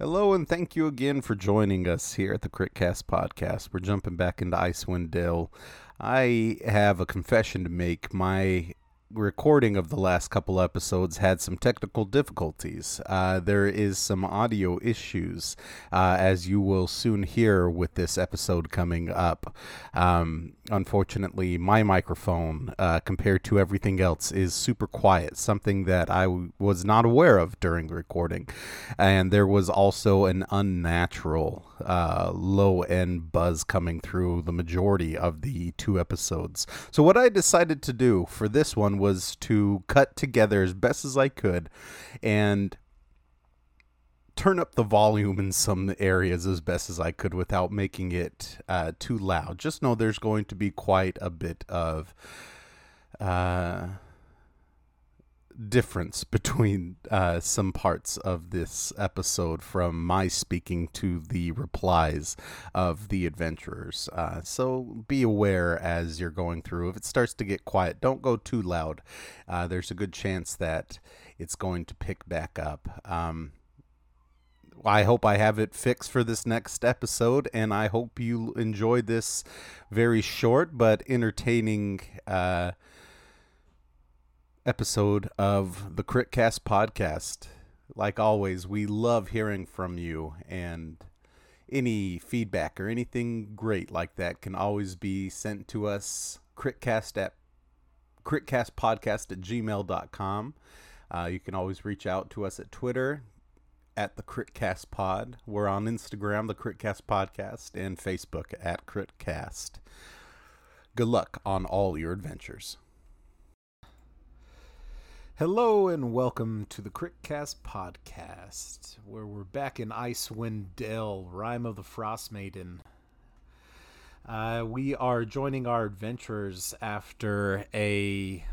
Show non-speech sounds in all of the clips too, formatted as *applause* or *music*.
Hello, and thank you again for joining us here at the Critcast podcast. We're jumping back into Icewind Dale. I have a confession to make. My recording of the last couple episodes had some technical difficulties. Uh, there is some audio issues, uh, as you will soon hear with this episode coming up. Um, unfortunately, my microphone, uh, compared to everything else, is super quiet, something that I w- was not aware of during the recording. And there was also an unnatural uh, low end buzz coming through the majority of the two episodes. So, what I decided to do for this one was to cut together as best as I could and turn up the volume in some areas as best as I could without making it uh, too loud. Just know there's going to be quite a bit of uh, difference between uh, some parts of this episode from my speaking to the replies of the adventurers. Uh, so be aware as you're going through. If it starts to get quiet, don't go too loud. Uh, there's a good chance that it's going to pick back up. Um, I hope I have it fixed for this next episode, and I hope you enjoy this very short but entertaining uh, episode of the Critcast podcast. Like always, we love hearing from you, and any feedback or anything great like that can always be sent to us critcast at critcastpodcast at gmail.com. Uh, you can always reach out to us at Twitter at the Critcast Pod. We're on Instagram, the Critcast Podcast, and Facebook at Critcast. Good luck on all your adventures. Hello and welcome to the Critcast Podcast, where we're back in Icewind Dale, Rime of the Frost Maiden. Uh, we are joining our adventurers after a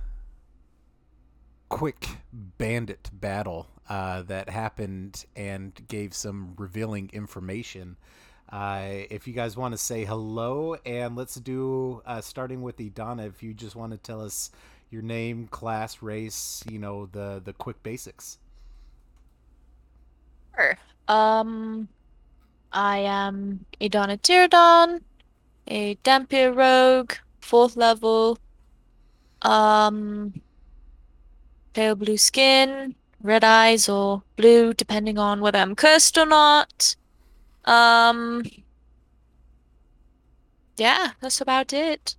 quick bandit battle uh, that happened and gave some revealing information. Uh, if you guys want to say hello, and let's do uh, starting with Idana. If you just want to tell us your name, class, race, you know the the quick basics. Sure. Um, I am Idana Tiradon, a Dhampir rogue, fourth level. Um, pale blue skin, red eyes or blue, depending on whether I'm cursed or not. Um, yeah, that's about it.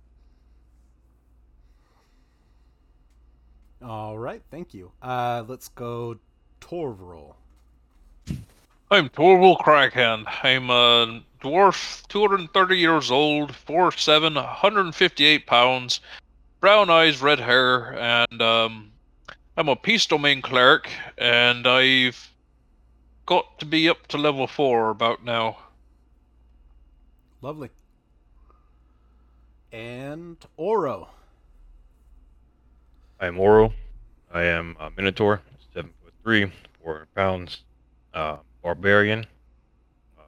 All right, thank you. Uh, let's go Torval. I'm Torval Crackhand. I'm a dwarf, 230 years old, 4'7", 158 pounds, brown eyes, red hair, and um, I'm a peace domain cleric, and I've got to be up to level four about now. Lovely. And Oro. I am Oro. I am a Minotaur, seven foot three, four hundred pounds, uh, barbarian. Uh,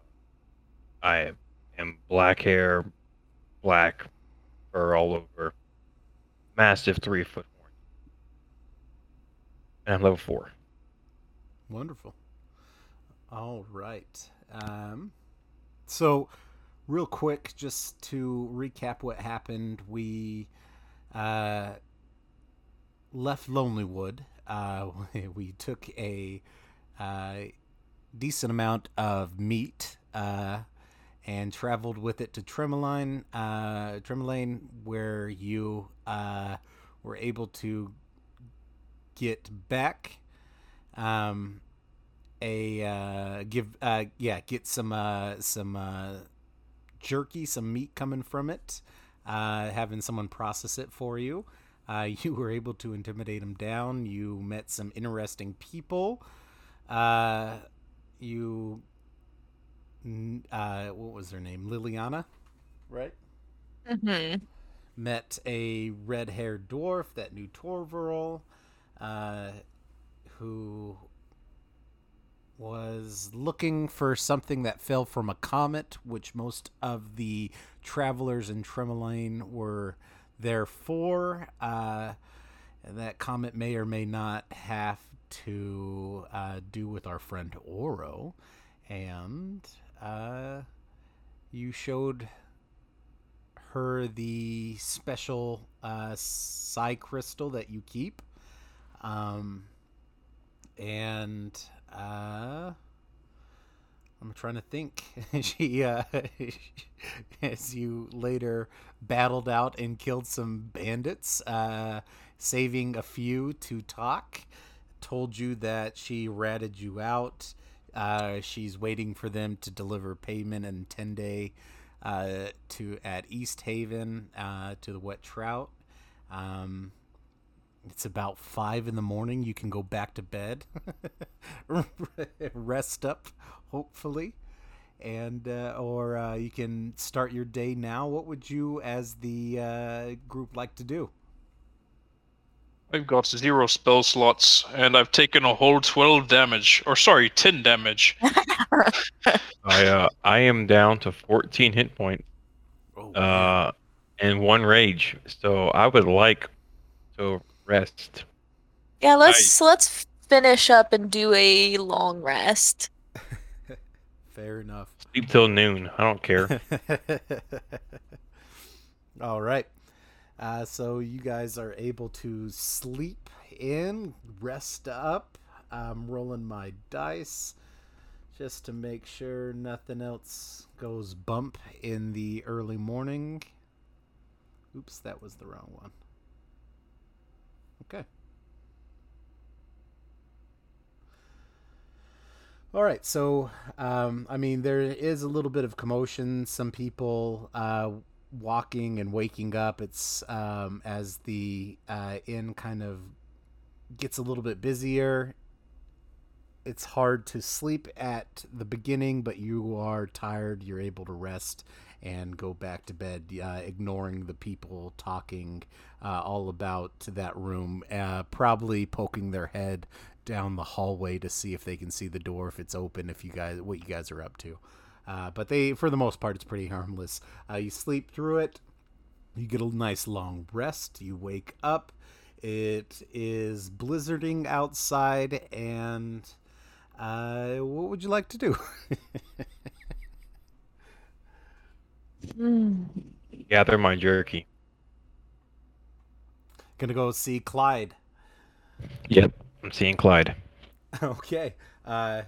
I am black hair, black fur all over, massive three foot horn, and I'm level four. Wonderful. All right. Um, so, real quick, just to recap what happened, we uh, left Lonelywood. Uh, *laughs* we took a uh, decent amount of meat uh, and traveled with it to Termalaine, uh, where you uh, were able to get back um, a uh, give uh, yeah get some some jerky, some meat coming from it, having someone process it for you. Uh, *laughs* you were able to intimidate him down. You met some interesting people. Uh, you, uh, what was her name? Liliana, right? Mm-hmm. Met a red-haired dwarf that knew Torval, uh, who was looking for something that fell from a comet, which most of the travelers in Termalaine were there for. Uh, that comet may or may not have to uh, do with our friend Oro. and uh, you showed her the special uh, psi crystal that you keep. Um, and uh, I'm trying to think. *laughs* she, uh, *laughs* as you later battled out and killed some bandits, uh, saving a few to talk, told you that she ratted you out. Uh, she's waiting for them to deliver payment in 10 day uh, to at Easthaven uh, to the Wet Trout. Um, it's about five in the morning. You can go back to bed, *laughs* rest up, hopefully, and uh, or uh, you can start your day now. What would you, as the uh, group, like to do? I've got zero spell slots, and I've taken a whole 12 damage. Or, sorry, 10 damage. *laughs* I uh, I am down to 14 hit points Oh, uh, and one rage. So I would like to rest. Yeah, let's let's finish up and do a long rest. *laughs* fair enough. Sleep till noon. I don't care. *laughs* All right. Uh, so you guys are able to sleep in, rest up. I'm rolling my dice just to make sure nothing else goes bump in the early morning. Oops, that was the wrong one. Okay. All right, so um, I mean, there is a little bit of commotion. Some people uh, walking and waking up. It's um, as the uh, inn kind of gets a little bit busier. It's hard to sleep at the beginning, but you are tired. You're able to rest and go back to bed, uh, ignoring the people talking uh, all about that room, uh, probably poking their head down the hallway to see if they can see the door if it's open. If you guys, what you guys are up to. Uh, but they, for the most part, it's pretty harmless. Uh, you sleep through it. You get a nice long rest. You wake up. It is blizzarding outside, and uh, what would you like to do? *laughs* Mm. Gather my jerky. Gonna go see Clyde. Yep, I'm seeing Clyde. *laughs* okay. Uh,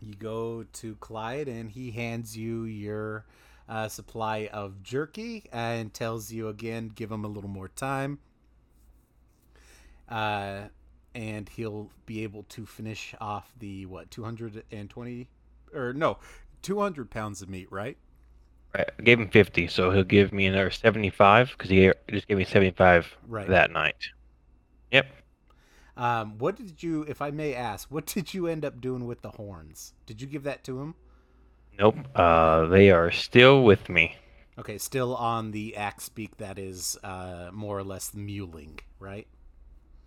you go to Clyde, and he hands you your uh, supply of jerky and tells you again, give him a little more time. Uh, and he'll be able to finish off the what 220 or no 200 pounds of meat right Right, I gave him 50, so he'll give me another 75 because he just gave me 75 right that night. Yep. um what did you if i may ask what did you end up doing with the horns did you give that to him Nope. Uh, they are still with me. okay still on the axe beak that is uh more or less muling right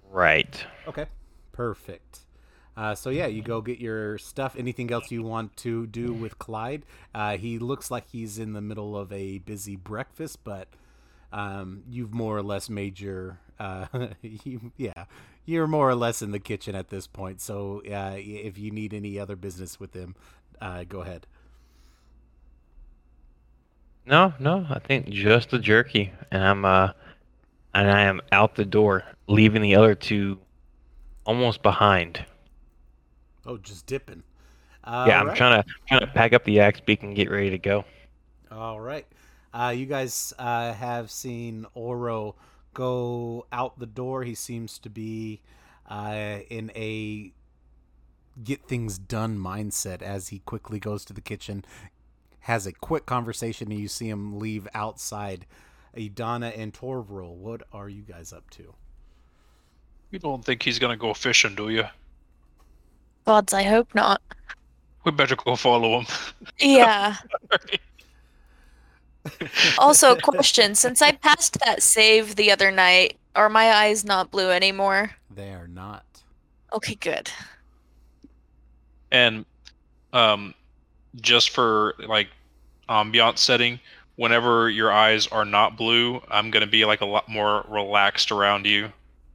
Right. Okay, perfect. Uh, so yeah, you go get your stuff. Anything else you want to do with Clyde? Uh, he looks like he's in the middle of a busy breakfast, but um, you've more or less made your uh, *laughs* you, yeah, you're more or less in the kitchen at this point. So uh, if you need any other business with him, uh, go ahead. No, no, I think just the jerky, and I'm uh, and I am out the door, leaving the other two almost behind. Oh, just dipping. Uh, yeah, I'm trying to trying to pack up the axe beak and get ready to go. All right. Uh, you guys uh, have seen Oro go out the door. He seems to be uh, in a get things done mindset as he quickly goes to the kitchen, has a quick conversation, and you see him leave outside. Idana and Torvril, what are you guys up to? You don't think he's gonna go fishing, do you? Gods, I hope not. We better go follow him. Yeah. *laughs* also, question: Since I passed that save the other night, are my eyes not blue anymore? They are not. Okay, good. and um, just for like ambiance setting, whenever your eyes are not blue, I'm gonna be like a lot more relaxed around you.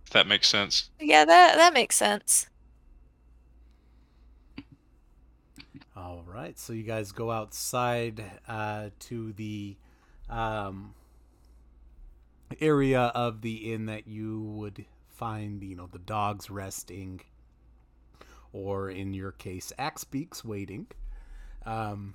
If that makes sense. Yeah, that that makes sense. All right, so you guys go outside uh, to the um, area of the inn that you would find, you know, the dogs resting, or in your case, Axbeaks waiting. Um,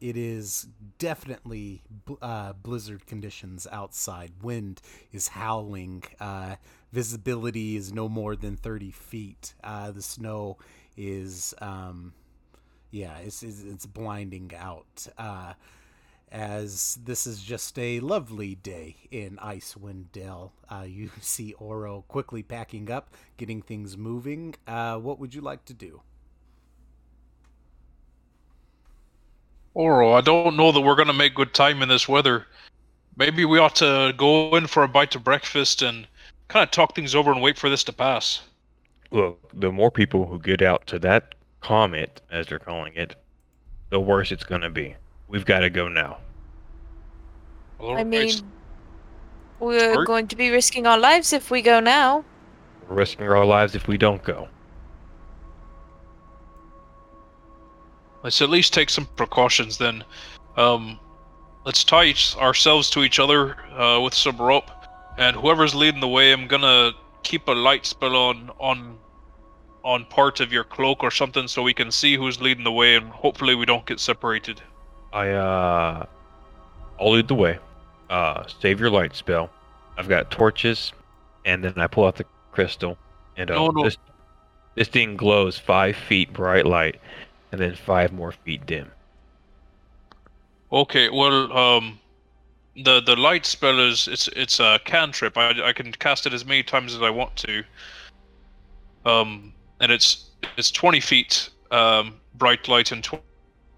it is definitely uh, blizzard conditions outside. Wind is howling. Uh, visibility is no more than 30 feet. Uh, the snow is, um, yeah, it's, it's, it's blinding out. Uh, as this is just a lovely day in Icewind Dale. Uh, you *laughs* see Oro quickly packing up, getting things moving. Uh, what would you like to do? Oro, I don't know that we're gonna make good time in this weather. Maybe we ought to go in for a bite of breakfast and kind of talk things over and wait for this to pass. Look, the more people who get out to that comet, as they're calling it, the worse it's gonna be. We've got to go now. I mean, we're Sorry? going to be risking our lives if we go now. We're risking our lives if we don't go. let's at least take some precautions then. Um, let's tie each, ourselves to each other uh, with some rope, and whoever's leading the way, I'm gonna keep a light spell on on on part of your cloak or something so we can see who's leading the way, and hopefully we don't get separated. I uh, I'll lead the way. Uh, save your light spell. I've got torches, and then I pull out the crystal, and uh, No, no. this this thing glows five feet bright light, and then five more feet dim. Okay, well, um, the the light spell is it's it's a cantrip. I I can cast it as many times as I want to. Um, and it's it's twenty feet um bright light and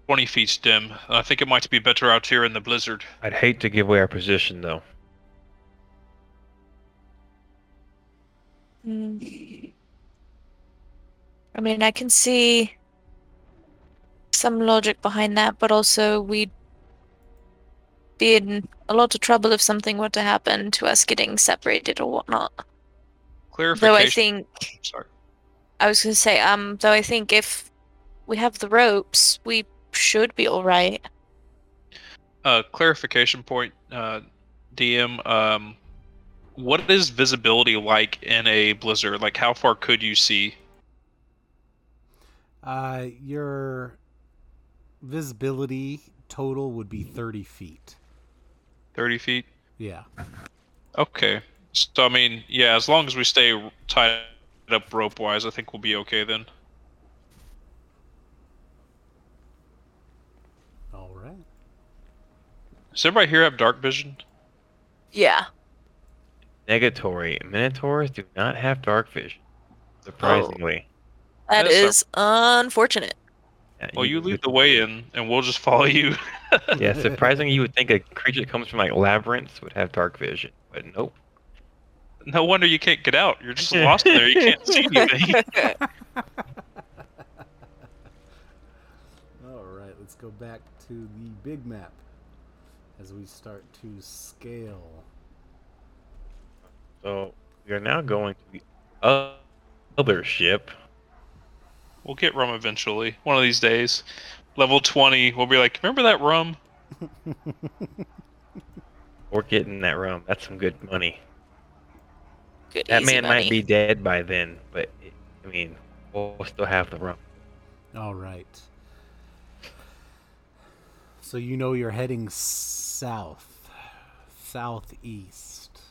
twenty feet dim. I think it might be better out here in the blizzard. I'd hate to give away our position though. Hmm. I mean, I can see some logic behind that, but also we'd be in a lot of trouble if something were to happen to us getting separated or whatnot. Clarification. Though I think Sorry. I was going to say, um, though I think if we have the ropes, we should be all right. Uh, clarification point. Uh, DM. Um, what is visibility like in a blizzard? Like, how far could you see? Uh, your visibility total would be 30 feet. Thirty feet. Yeah. Okay. So I mean, yeah, as long as we stay tied up rope wise, I think we'll be okay then. All right. Does everybody here have dark vision? Yeah. Negatory minotaurs do not have dark vision. Surprisingly. that That's is unfortunate. Yeah, Well, you lead the way in, and we'll just follow you. Yeah, *laughs* surprisingly, you would think a creature that comes from like labyrinths would have dark vision, but nope. No wonder you can't get out. You're just lost in there. You can't see *laughs* anything. *laughs* All right, let's go back to the big map as we start to scale. So we are now going to the other ship. We'll get rum eventually, one of these days. Level 20, we'll be like, remember that rum? *laughs* We're getting that rum. That's some good money. Good That easy man money. might be dead by then, but it, I mean, we'll still have the rum. All right. So you know you're heading south, southeast.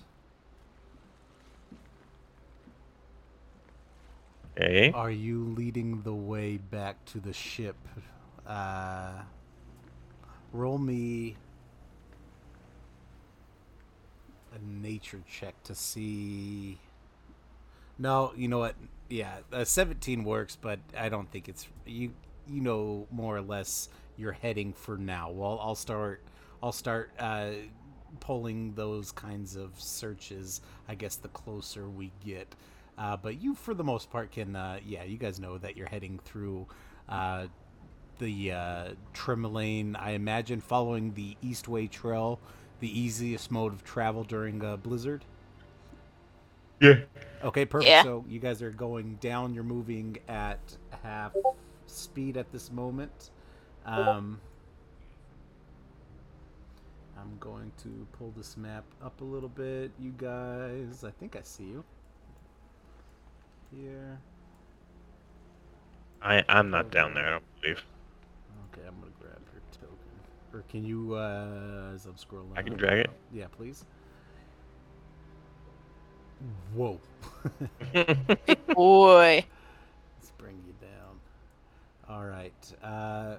Okay. Are you leading the way back to the ship? Uh, roll me a nature check to see. No, you know what? Yeah, uh, 17 works, but I don't think it's you. You know more or less you're heading for now. Well, I'll start. I'll start uh, pulling those kinds of searches. I guess the closer we get. Uh, but you, for the most part, can uh, yeah. You guys know that you're heading through uh, the uh, Termalaine. I imagine following the Eastway Trail, the easiest mode of travel during a blizzard. Yeah. Okay, perfect. Yeah. So you guys are going down. You're moving at half speed at this moment. Um, I'm going to pull this map up a little bit, you guys. I think I see you. Here. I I'm not down there. I don't believe. Okay, I'm gonna grab your token. Or can you, uh, as I'm scrolling? I can drag it? Yeah, please. Whoa. *laughs* Boy. Let's bring you down. All right. Uh,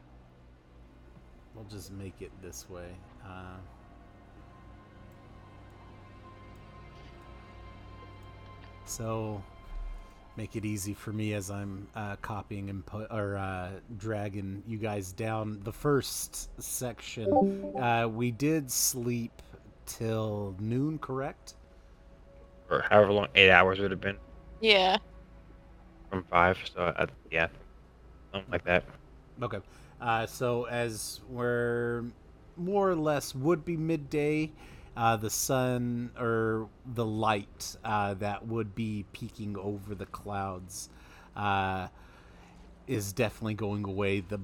we'll just make it this way. Uh, so make it easy for me as I'm uh, copying and put or uh, dragging you guys down. The first section, uh, we did sleep till noon, correct? or however long, eight hours would have been Yeah. from five. So I, yeah, something like that. Okay. Uh, so as we're more or less would be midday, uh, the sun or the light uh, that would be peeking over the clouds uh, is definitely going away. The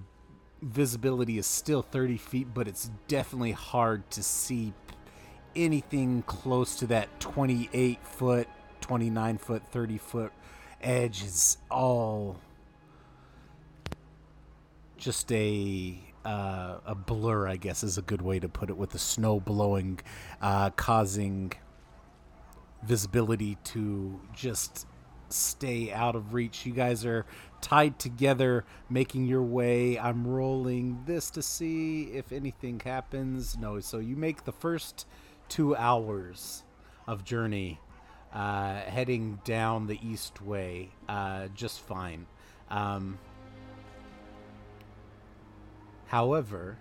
visibility is still 30 feet, but it's definitely hard to see anything close to that 28 foot, 29 foot, 30 foot edge is all just a uh, a blur, I guess, is a good way to put it, with the snow blowing, uh, causing visibility to just stay out of reach. You guys are tied together, making your way. I'm rolling this to see if anything happens. No, so you make the first two hours of journey uh, heading down the east way uh, just fine. Um, However,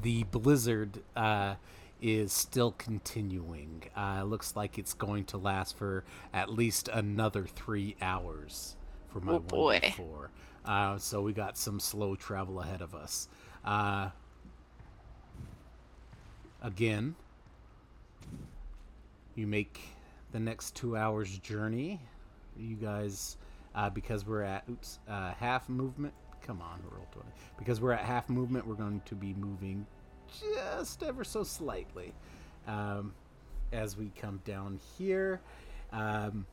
the blizzard uh, is still continuing. Uh, looks like it's going to last for at least another three hours for my Oh, one boy. four. Uh, so we got some slow travel ahead of us. Uh, again, you make the next two hours journey. You guys uh, because we're at oops uh, half movement. Come on, roll twenty. Because we're at half movement, we're going to be moving just ever so slightly um, as we come down here. Um,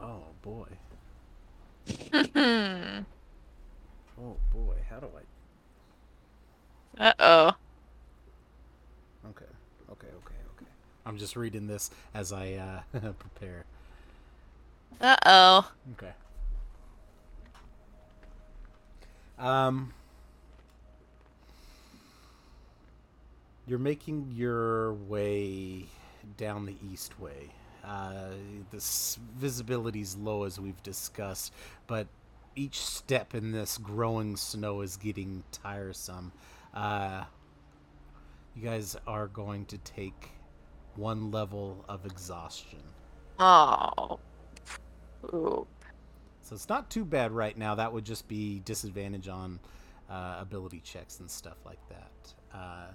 oh boy! *laughs* Oh boy! How do I? Uh oh. Okay, okay, okay, okay. I'm just reading this as I uh, *laughs* prepare. Uh oh. Okay. Um, you're making your way down the east way. Uh, this visibility is low as we've discussed, but each step in this growing snow is getting tiresome. Uh, you guys are going to take one level of exhaustion. Oh. Ooh. So it's not too bad right now. That would just be disadvantage on uh, ability checks and stuff like that. Uh,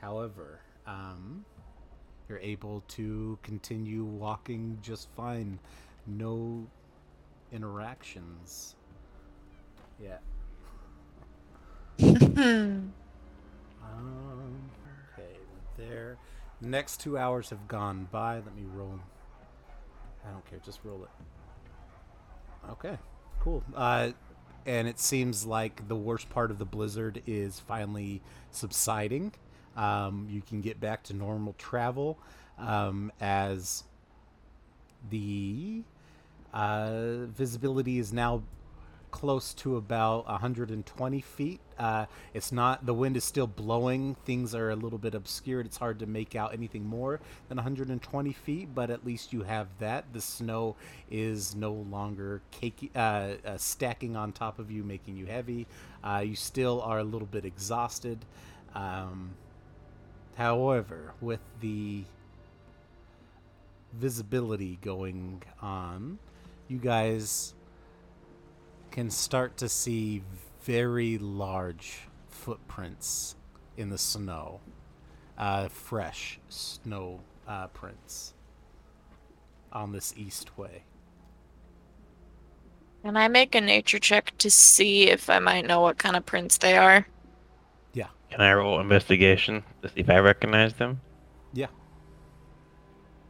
however, um, you're able to continue walking just fine. No interactions. Yeah. *laughs* Um, okay, there. Next two hours have gone by. Let me roll. I don't care. Just roll it. Okay, cool. Uh, and it seems like the worst part of the blizzard is finally subsiding. Um, you can get back to normal travel um, as the uh, visibility is now close to about 120 feet. Uh, it's not the wind is still blowing. Things are a little bit obscured. It's hard to make out anything more than 120 feet, but at least you have that. The snow is no longer cakey, uh, uh, stacking on top of you, making you heavy. Uh, you still are a little bit exhausted. Um, however, with the visibility going on, you guys can start to see very large footprints in the snow, uh, fresh snow uh, prints. on this east way. Can I make a nature check to see if I might know what kind of prints they are? Yeah. Can I roll investigation to see if I recognize them? Yeah.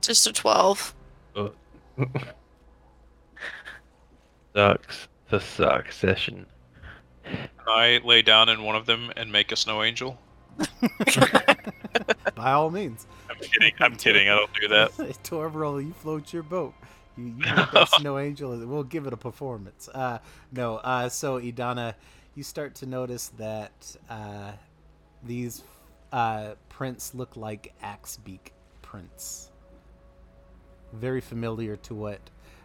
Just a 12. *laughs* Sucks. The suck session. I lay down in one of them and make a snow angel. *laughs* By all means. I'm kidding. I'm kidding. I don't do that. *laughs* Torbrel, you float your boat. You, you make that *laughs* snow angel. We'll give it a performance. Uh, no. Uh, so Idana, you start to notice that uh, these uh, prints look like axe beak prints. Very familiar to what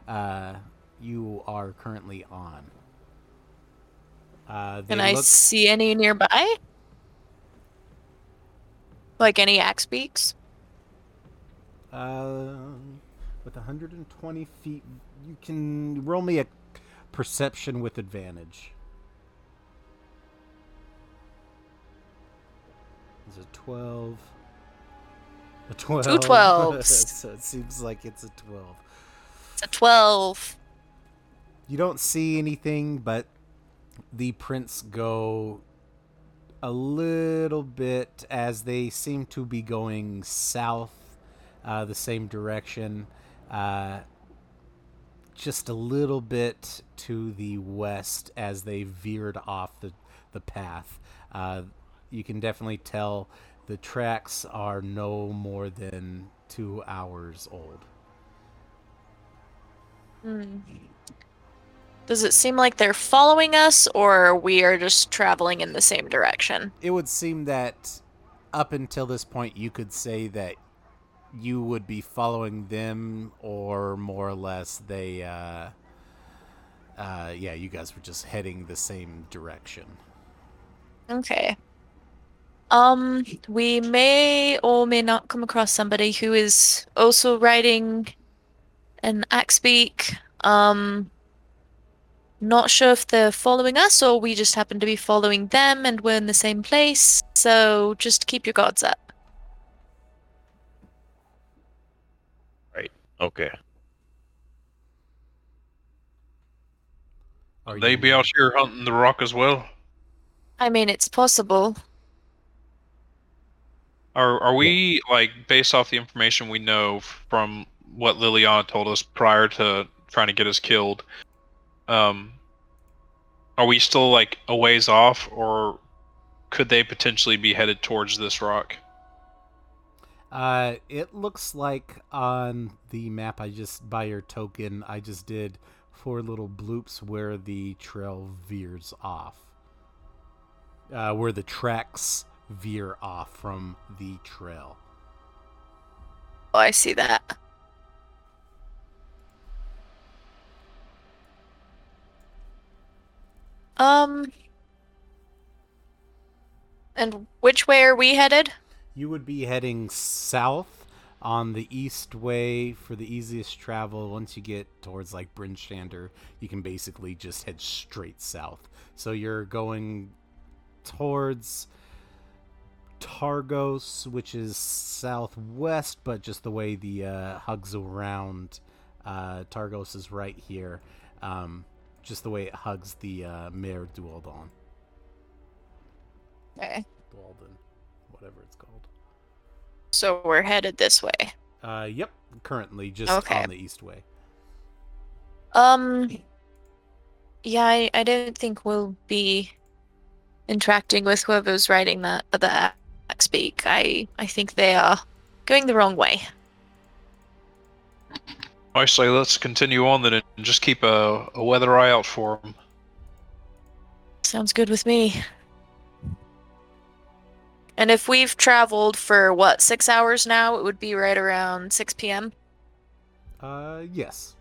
uh, you are currently on. Uh, Can I look- see any nearby? Like any axe beaks? Um, with 120 feet, you can roll me a perception with advantage. Is it 12? A 12. Two 12s. *laughs* so it seems like it's a 12. It's a 12. You don't see anything, but the prints go a little bit as they seem to be going south, uh, the same direction, uh, just a little bit to the west as they veered off the, the path. Uh, you can definitely tell the tracks are no more than two hours old. Hmm. Does it seem like they're following us, or we are just traveling in the same direction? it would seem that up until this point you could say that you would be following them or more or less they uh uh yeah you guys were just heading the same direction Okay. Um, we may or may not come across somebody who is also riding an axe beak. Um, not sure if they're following us or we just happen to be following them and we're in the same place. So just keep your guards up. Right. Okay. Are they you- be out here hunting the rock as well. I mean, it's possible. Are are we like based off the information we know from what Liliana told us prior to trying to get us killed? Um, are we still like a ways off, or could they potentially be headed towards this rock? uh it looks like on the map i just by your token i just did four little bloops where the trail veers off uh where the tracks veer off from the trail Oh, I see that. Um. And which way are we headed? You would be heading south on the east way for the easiest travel. Once you get towards like Bryn Shander, you can basically just head straight south. So you're going towards Targos, which is southwest, but just the way the uh, hugs around. Uh, Targos is right here. Um, just the way it hugs the uh, Maer Dualdon. Okay. Dualdon, whatever it's called. So we're headed this way. Uh, yep. Currently, just Okay. on the east way. Um. Yeah, I, I don't think we'll be interacting with whoever's riding that the axe beak. I I think they are going the wrong way. I say let's continue on then and just keep a, a weather eye out for them. Sounds good with me. And if we've traveled for what six hours now, it would be right around six p.m. Uh, yes.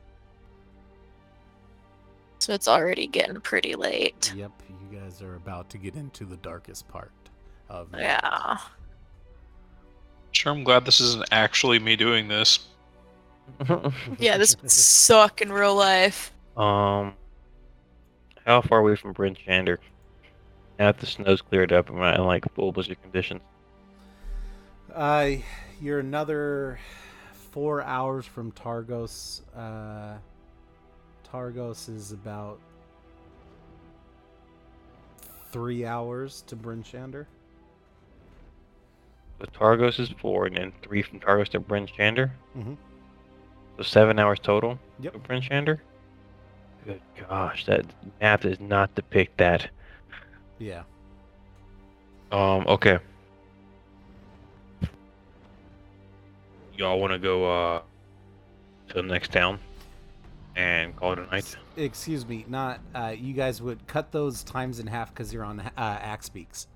So it's already getting pretty late. Yep. You guys are about to get into the darkest part of. Yeah. Sure, I'm glad this isn't actually me doing this. *laughs* Yeah, this would suck in real life. um, how far away from Bryn Shander? Now that the snow's cleared up, am I in like full blizzard conditions? Uh, you're another four hours from Targos. Uh, Targos is about three hours to Bryn Shander. So Targos is four, and then three from Targos to Bryn Shander. Mhm. So seven hours total Yep. to Bryn Shander. Good gosh, that map does not depict that. Yeah. Um, okay. Y'all want to go uh to the next town and call it a night? Excuse me, not uh, you guys would cut those times in half because you're on uh, Axe beaks.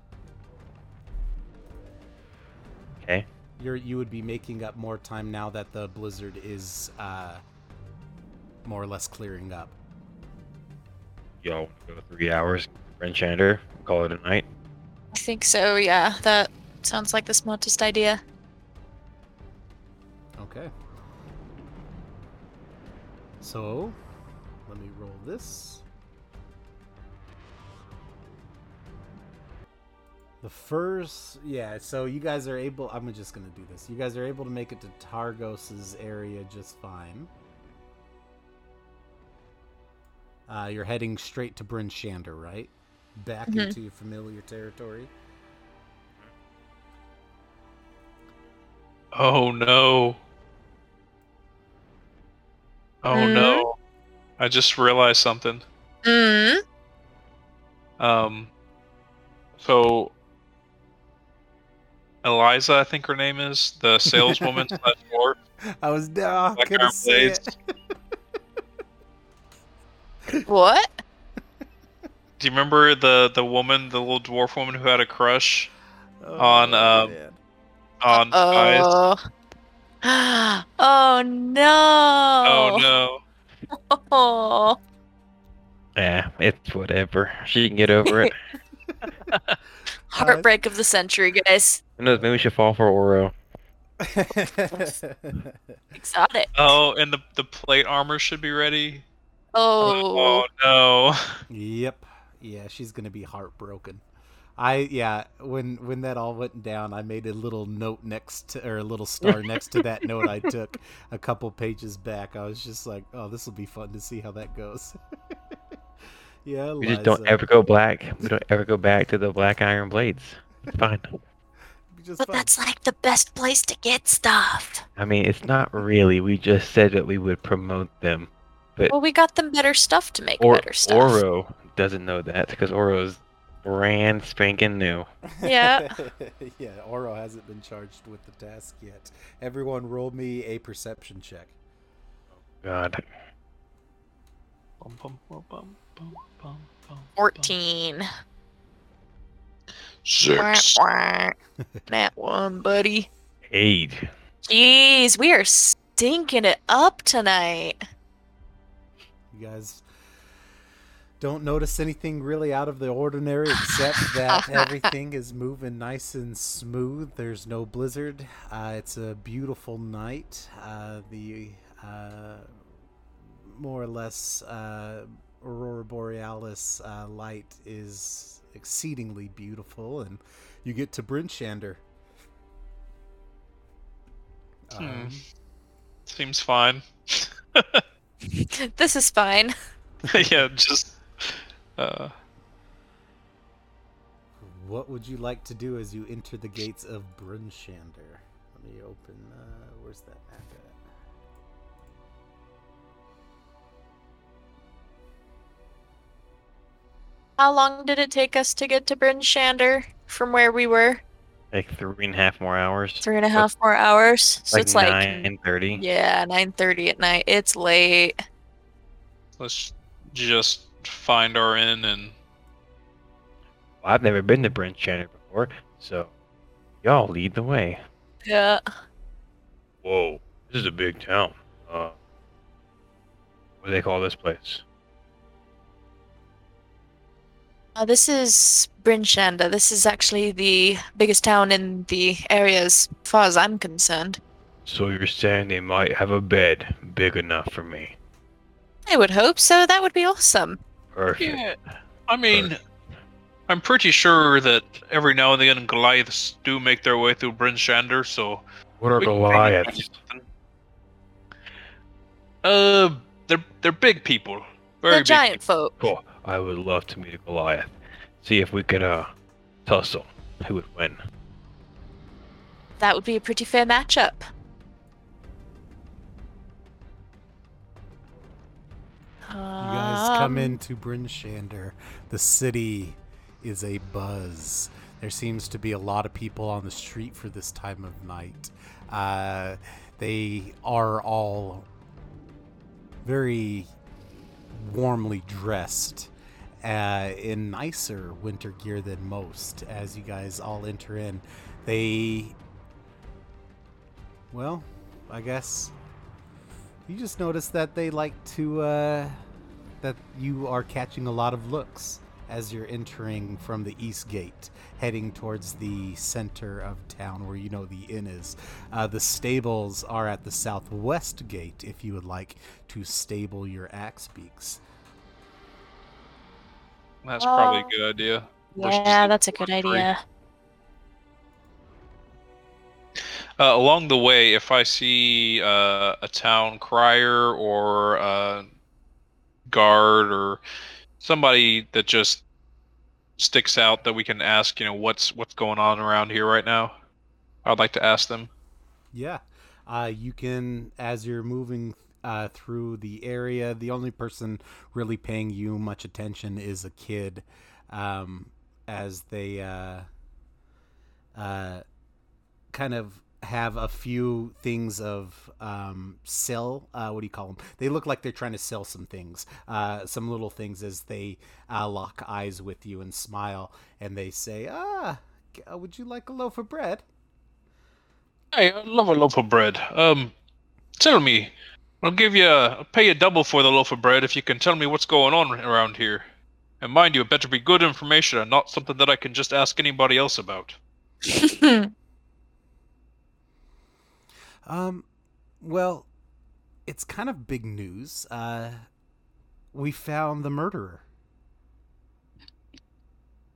Okay. You're you would be making up more time now that the blizzard is uh, more or less clearing up. Y'all wanna go three hours, Bryn Shander, call it a night. I think so, yeah. That sounds like the smartest idea. Okay. So, let me roll this. The first, yeah, so you guys are able, I'm just going to do this. You guys are able to make it to Targos's area just fine. Uh, you're heading straight to Bryn Shander, right? Back Mhm. into your familiar territory. Oh no. Oh Mhm. no. I just realized something. Mm. Um so Eliza, I think her name is, the saleswoman *laughs* slash dwarf. I was uh, Black gonna Iron say Blades. it. What? Do you remember the the woman, the little dwarf woman who had a crush On, um, man. on Pies? Oh. *gasps* oh no. Oh no. *laughs* Oh. Yeah, it's whatever. She can get over it. *laughs* Heartbreak of the century, guys. Who knows? Maybe we should fall for Oro. *laughs* Exotic. Oh, and the the plate armor should be ready. Oh. Oh no. Yep. Yeah, she's gonna be heartbroken. I yeah, when when that all went down, I made a little note next to, or a little star *laughs* next to that note I took a couple pages back. I was just like, oh, this will be fun to see how that goes. *laughs* yeah, We just don't ever go black. We don't ever go back to the Black Iron Blades. It's fine. *laughs* But fun. that's like the best place to get stuff. I mean, it's not really. We just said that we would promote them. But Well, we got them better stuff to make Or better stuff. Oro doesn't know that because Oro's brand spanking new. *laughs* Yeah. *laughs* yeah, Oro hasn't been charged with the task yet. Everyone, roll me a perception check. God. 14. Six. That one, buddy. Eight. Jeez, we are stinking it up tonight. You guys don't notice anything really out of the ordinary *laughs* except that everything is moving nice and smooth. There's no blizzard. Uh, it's a beautiful night. Uh, the uh, more or less uh, aurora borealis uh, light is exceedingly beautiful, and you get to Bryn Shander. Hmm. Um, Seems fine. This is fine. *laughs* yeah, just uh What would you like to do as you enter the gates of Bryn Shander Let me open. Uh, where's that map How long did it take us to get to Bryn Shander from where we were? Like three and a half more hours. Three and a half more hours. So like it's like nine thirty. yeah, nine thirty at night. It's late. let's just find our inn and I've never been to Bryn Shander before, so y'all lead the way. Yeah. Whoa, this is a big town. Uh, what do they call this place? Uh, this is Bryn This is actually the biggest town in the area as far as I'm concerned. So you're saying they might have a bed big enough for me? I would hope so. That would be awesome. Perfect. Yeah. I mean I'm pretty sure that every now and then Goliaths do make their way through Bryn Shander, so What are we can maybe Goliaths? Uh, they're they're big people. Very the big giant folk. Cool. I would love to meet a Goliath. See if we could uh tussle. Who would win? That would be a pretty fair matchup. You guys come Um, into Bryn Shander. The city is a buzz. There seems to be a lot of people on the street for this time of night. Uh, they are all very warmly dressed uh, in nicer winter gear than most. As you guys all enter in, they. Well, I guess you just notice that they like to uh, that you are catching a lot of looks as you're entering from the east gate, heading towards the center of town where you know the inn is. Uh, the stables are at the southwest gate if you would like to stable your axe beaks. That's probably Uh, a good idea. Yeah, that's a good idea. Uh, along the way, if I see uh, a town crier or a guard or somebody that just sticks out that we can ask, you know, what's what's going on around here right now, I'd like to ask them. Yeah. Uh, you can, as you're moving uh, through the area, the only person really paying you much attention is a kid um, as they uh, uh, kind of have a few things of um, sell. Uh, what do you call them? They look like they're trying to sell some things, uh, some little things as they uh, lock eyes with you and smile, and they say, "Ah, uh, would you like a loaf of bread?" Hey, I love a loaf of bread. Um, tell me, I'll give you, I'll pay you double for the loaf of bread if you can tell me what's going on around here. And mind you, it better be good information and not something that I can just ask anybody else about. *laughs* Um, well, it's kind of big news. Uh, we found the murderer.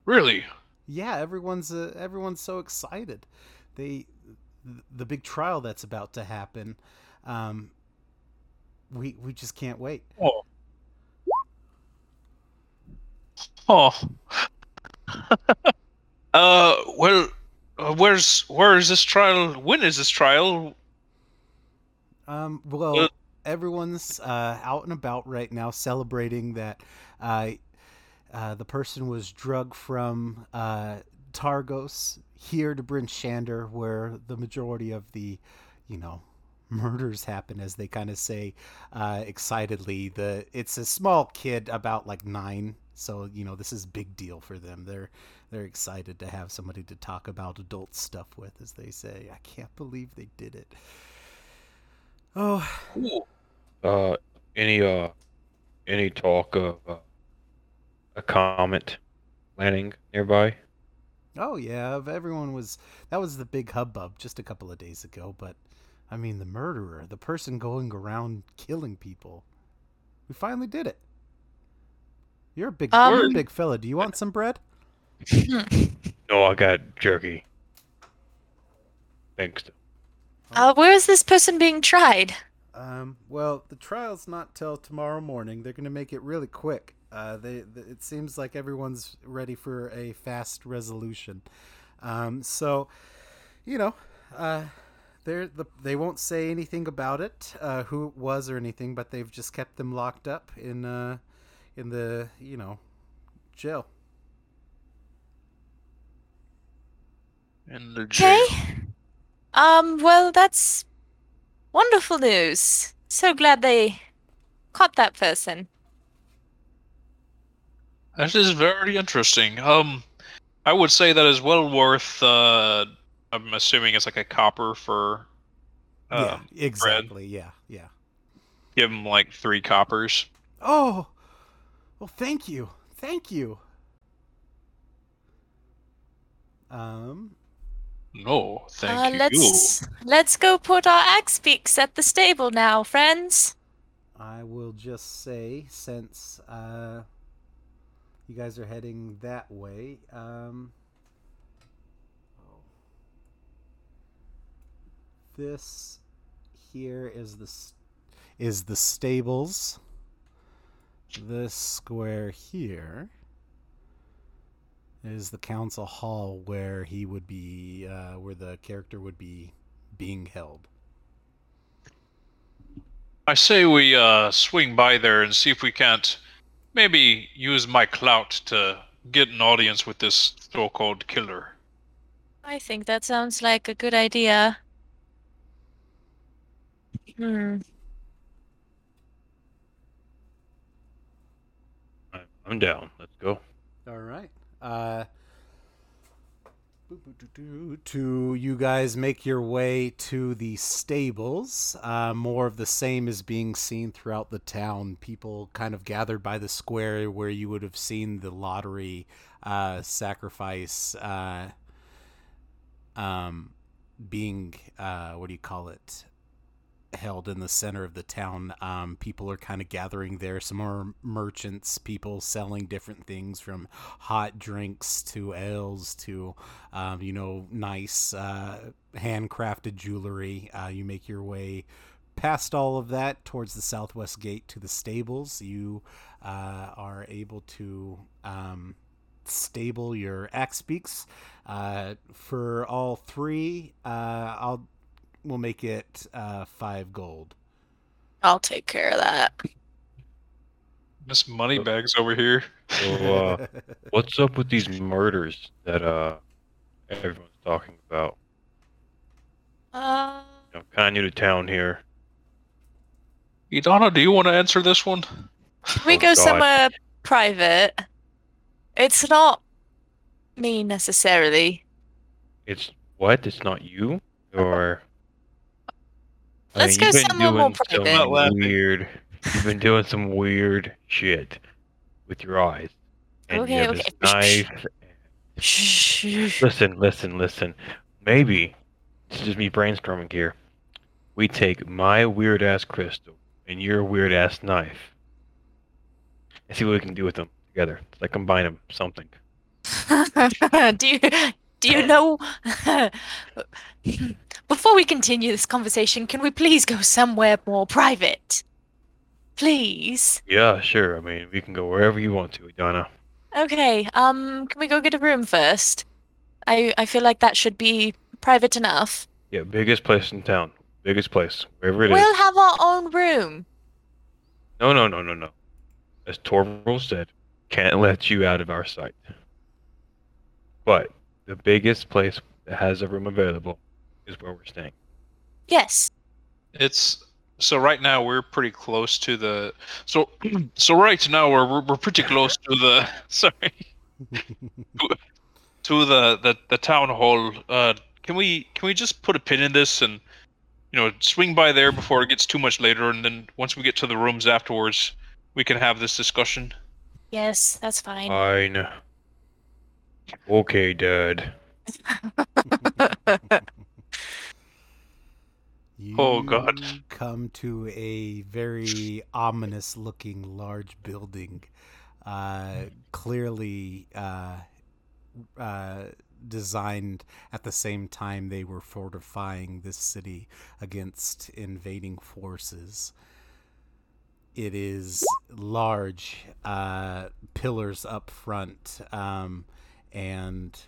Really? Yeah, everyone's uh, everyone's so excited. They, th- the big trial that's about to happen. Um, we we just can't wait. Oh. Oh. *laughs* uh, well, uh, where's where is this trial? When is this trial? Um, well, everyone's uh, out and about right now celebrating that uh, uh, the person was drugged from uh, Targos here to Bryn Shander, where the majority of the, you know, murders happen, as they kind of say uh, excitedly. The it's a small kid, about like nine, so you know this is big deal for them. They're they're excited to have somebody to talk about adult stuff with, as they say. I can't believe they did it. Oh, Cool. Uh, any uh, any talk of uh, a comet landing nearby? Oh yeah, everyone was that was the big hubbub just a couple of days ago, but I mean the murderer, the person going around killing people. We finally did it. You're a big Um, you're a big fella. Do you want some bread? *laughs* No, I got jerky. Thanks. Uh, where is this person being tried? Um, well, the trial's not till tomorrow morning. They're going to make it really quick. Uh, they, th it seems like everyone's ready for a fast resolution. Um, so, you know, uh, they're the, they won't say anything about it, uh, who it was or anything, but they've just kept them locked up in, uh, in the, you know, jail. In the jail. Okay. Um, well, that's wonderful news. So glad they caught that person. That is very interesting. Um, I would say that is well worth. Uh, I'm assuming it's like a copper for. Uh, yeah, exactly. Yeah, yeah. Give him like three coppers. Oh, well, thank you, thank you. Um, No, thank uh, you. let's let's go put our axe beaks at the stable now, friends. I will just say, since uh, you guys are heading that way, um, this here is the. s- is the stables. This square here is the council hall where he would be, uh, where the character would be being held. I say we uh, swing by there and see if we can't maybe use my clout to get an audience with this so-called killer. I think that sounds like a good idea. Hmm. I'm- I'm down. Let's go. All right. Uh, to you guys make your way to the stables. Uh, more of the same is being seen throughout the town. People kind of gathered by the square where you would have seen the lottery uh, sacrifice uh, um, being, uh, what do you call it? Held in the center of the town. Um, people are kind of gathering there. Some more merchants, people selling different things from hot drinks to ales to, um, you know, nice uh, handcrafted jewelry. Uh, you make your way past all of that towards the southwest gate to the stables. You uh, are able to. Um, stable your axe beaks uh, for all three uh, i'll we'll make it uh, five gold. I'll take care of that. Miss Moneybags over here. So, uh, *laughs* what's up with these murders that uh everyone's talking about? Uh, I'm kind of new to town here. Idana, do you want to answer this one? can we Oh, go God. somewhere private? It's not me necessarily. It's what? It's not you, or I Let's mean, go somewhere more doing some private. Not weird. You've been doing some weird shit with your eyes, and Okay, you have okay. this knife. *laughs* Shh. Listen, listen, listen. Maybe it's just me brainstorming here. We take my weird ass crystal and your weird ass knife, and see what we can do with them together. Like combine them, something. *laughs* do you do you know? *laughs* Before we continue this conversation, can we please go somewhere more private? Please. Yeah, sure. I mean, we can go wherever you want to, Donna. Okay. Um, can we go get a room first? I I feel like that should be private enough. Yeah, biggest place in town. Biggest place, wherever it is. We'll have our own room. No, no, no, no, no. As Torval said, can't let you out of our sight. But the biggest place that has a room available is where we're staying. Yes. It's so right now we're pretty close to the so *clears throat* so right now we're we're, we're pretty close to the *laughs* sorry *laughs* to the, the the town hall. Uh, can we can we just put a pin in this and you know swing by there before it gets too much later, and then once we get to the rooms afterwards, we can have this discussion. Yes, that's fine. Fine. Okay, Dad. *laughs* You Oh, God. Come to a very ominous looking large building. Uh, clearly uh, uh, designed at the same time they were fortifying this city against invading forces. It is large, uh, pillars up front, um, and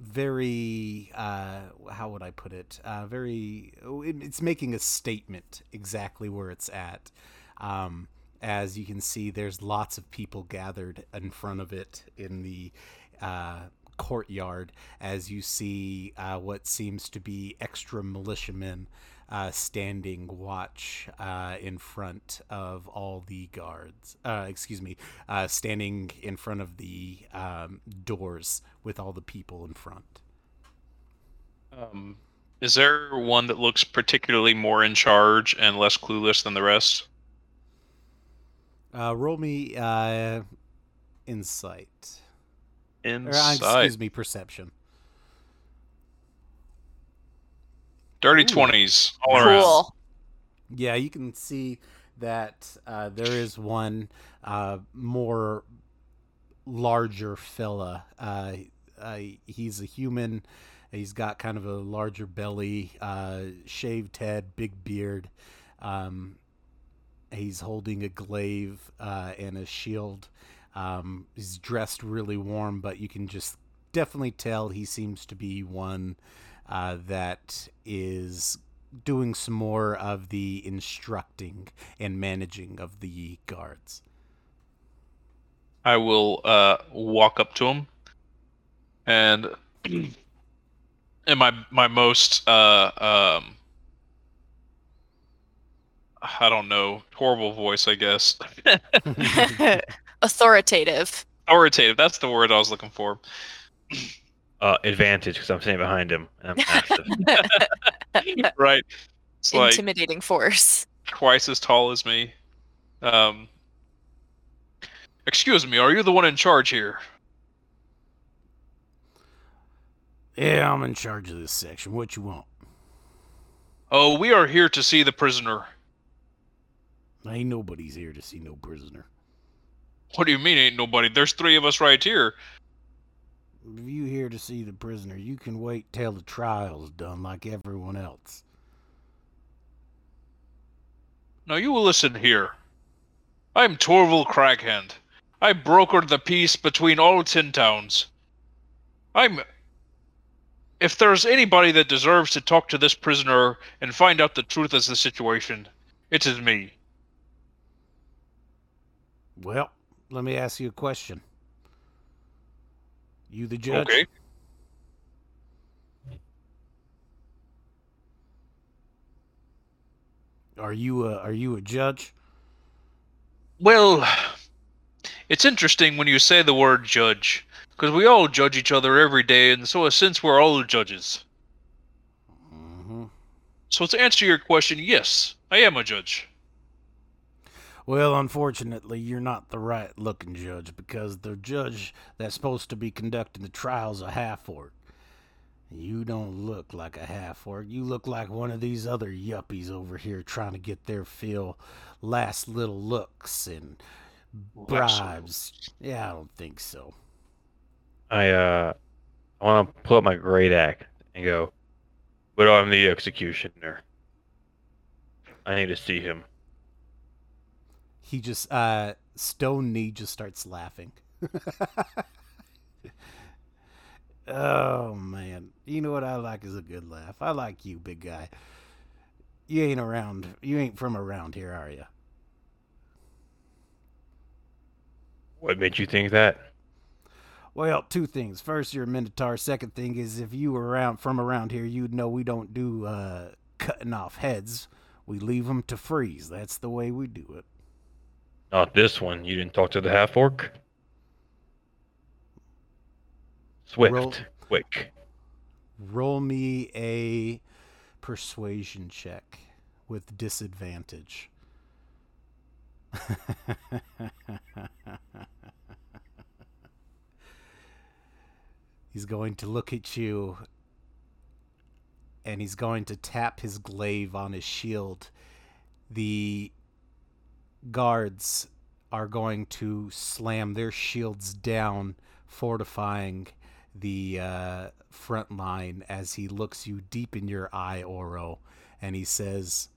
very uh, how would I put it? Uh, very it's making a statement exactly where it's at. Um, as you can see, there's lots of people gathered in front of it in the uh, courtyard. As you see, uh, what seems to be extra militiamen uh, standing watch uh, in front of all the guards. Uh, excuse me, uh, standing in front of the um, doors with all the people in front. Um, is there one that looks particularly more in charge and less clueless than the rest? Uh, roll me uh, insight. Or, uh, excuse me, perception. Dirty Ooh. twenties all around. cool. Yeah, you can see that uh, there is one uh, more larger fella. Uh, uh, he's a human. He's got kind of a larger belly, uh, shaved head, big beard. Um, he's holding a glaive uh, and a shield. Um, he's dressed really warm, but you can just definitely tell he seems to be one uh, that is doing some more of the instructing and managing of the guards. I will uh, walk up to him, and *clears throat* in my my most uh, um, I don't know horrible voice, I guess *laughs* Authoritative. authoritative. That's the word I was looking for. *clears throat* Uh, advantage because I'm standing behind him and I'm massive. *laughs* Right. It's like Intimidating force. twice as tall as me. Um, excuse me, are you the one in charge here? Yeah, I'm in charge of this section. What you want? Oh, we are here to see the prisoner. Ain't nobody's here to see no prisoner. What do you mean, ain't nobody? There's three of us right here. If you here to see the prisoner, you can wait till the trial's done like everyone else. Now you will listen here. I'm Torval Craghand. I brokered the peace between all Ten Towns. I'm. If there's anybody that deserves to talk to this prisoner and find out the truth of the situation, it is me. Well, let me ask you a question. You the judge? Okay. Are you a are you a judge? Well, it's interesting when you say the word judge, because we all judge each other every day, and so since we're all judges. hmm So to answer your question, yes, I am a judge. Well, unfortunately, you're not the right looking judge because the judge that's supposed to be conducting the trial's a half orc. You don't look like a half orc. You look like one of these other yuppies over here trying to get their fill last little looks and bribes. Yeah, I don't think so. I uh, I want to pull up my greataxe and go, but I'm the executioner. I need to see him. He just uh Stone Knee just starts laughing. *laughs* oh man. You know what I like is a good laugh. I like you, big guy. You ain't around you ain't from around here, are you? What made you think that? Well, two things. First, you're a Minotaur. Second thing is if you were around from around here, you'd know we don't do uh cutting off heads. We leave them to freeze. That's the way we do it. Not this one. You didn't talk to the half orc. Swift, Roll- quick. Roll me a persuasion check with disadvantage. *laughs* he's going to look at you and he's going to tap his glaive on his shield. The guards are going to slam their shields down, fortifying the uh, front line as he looks you deep in your eye, Oro, and he says,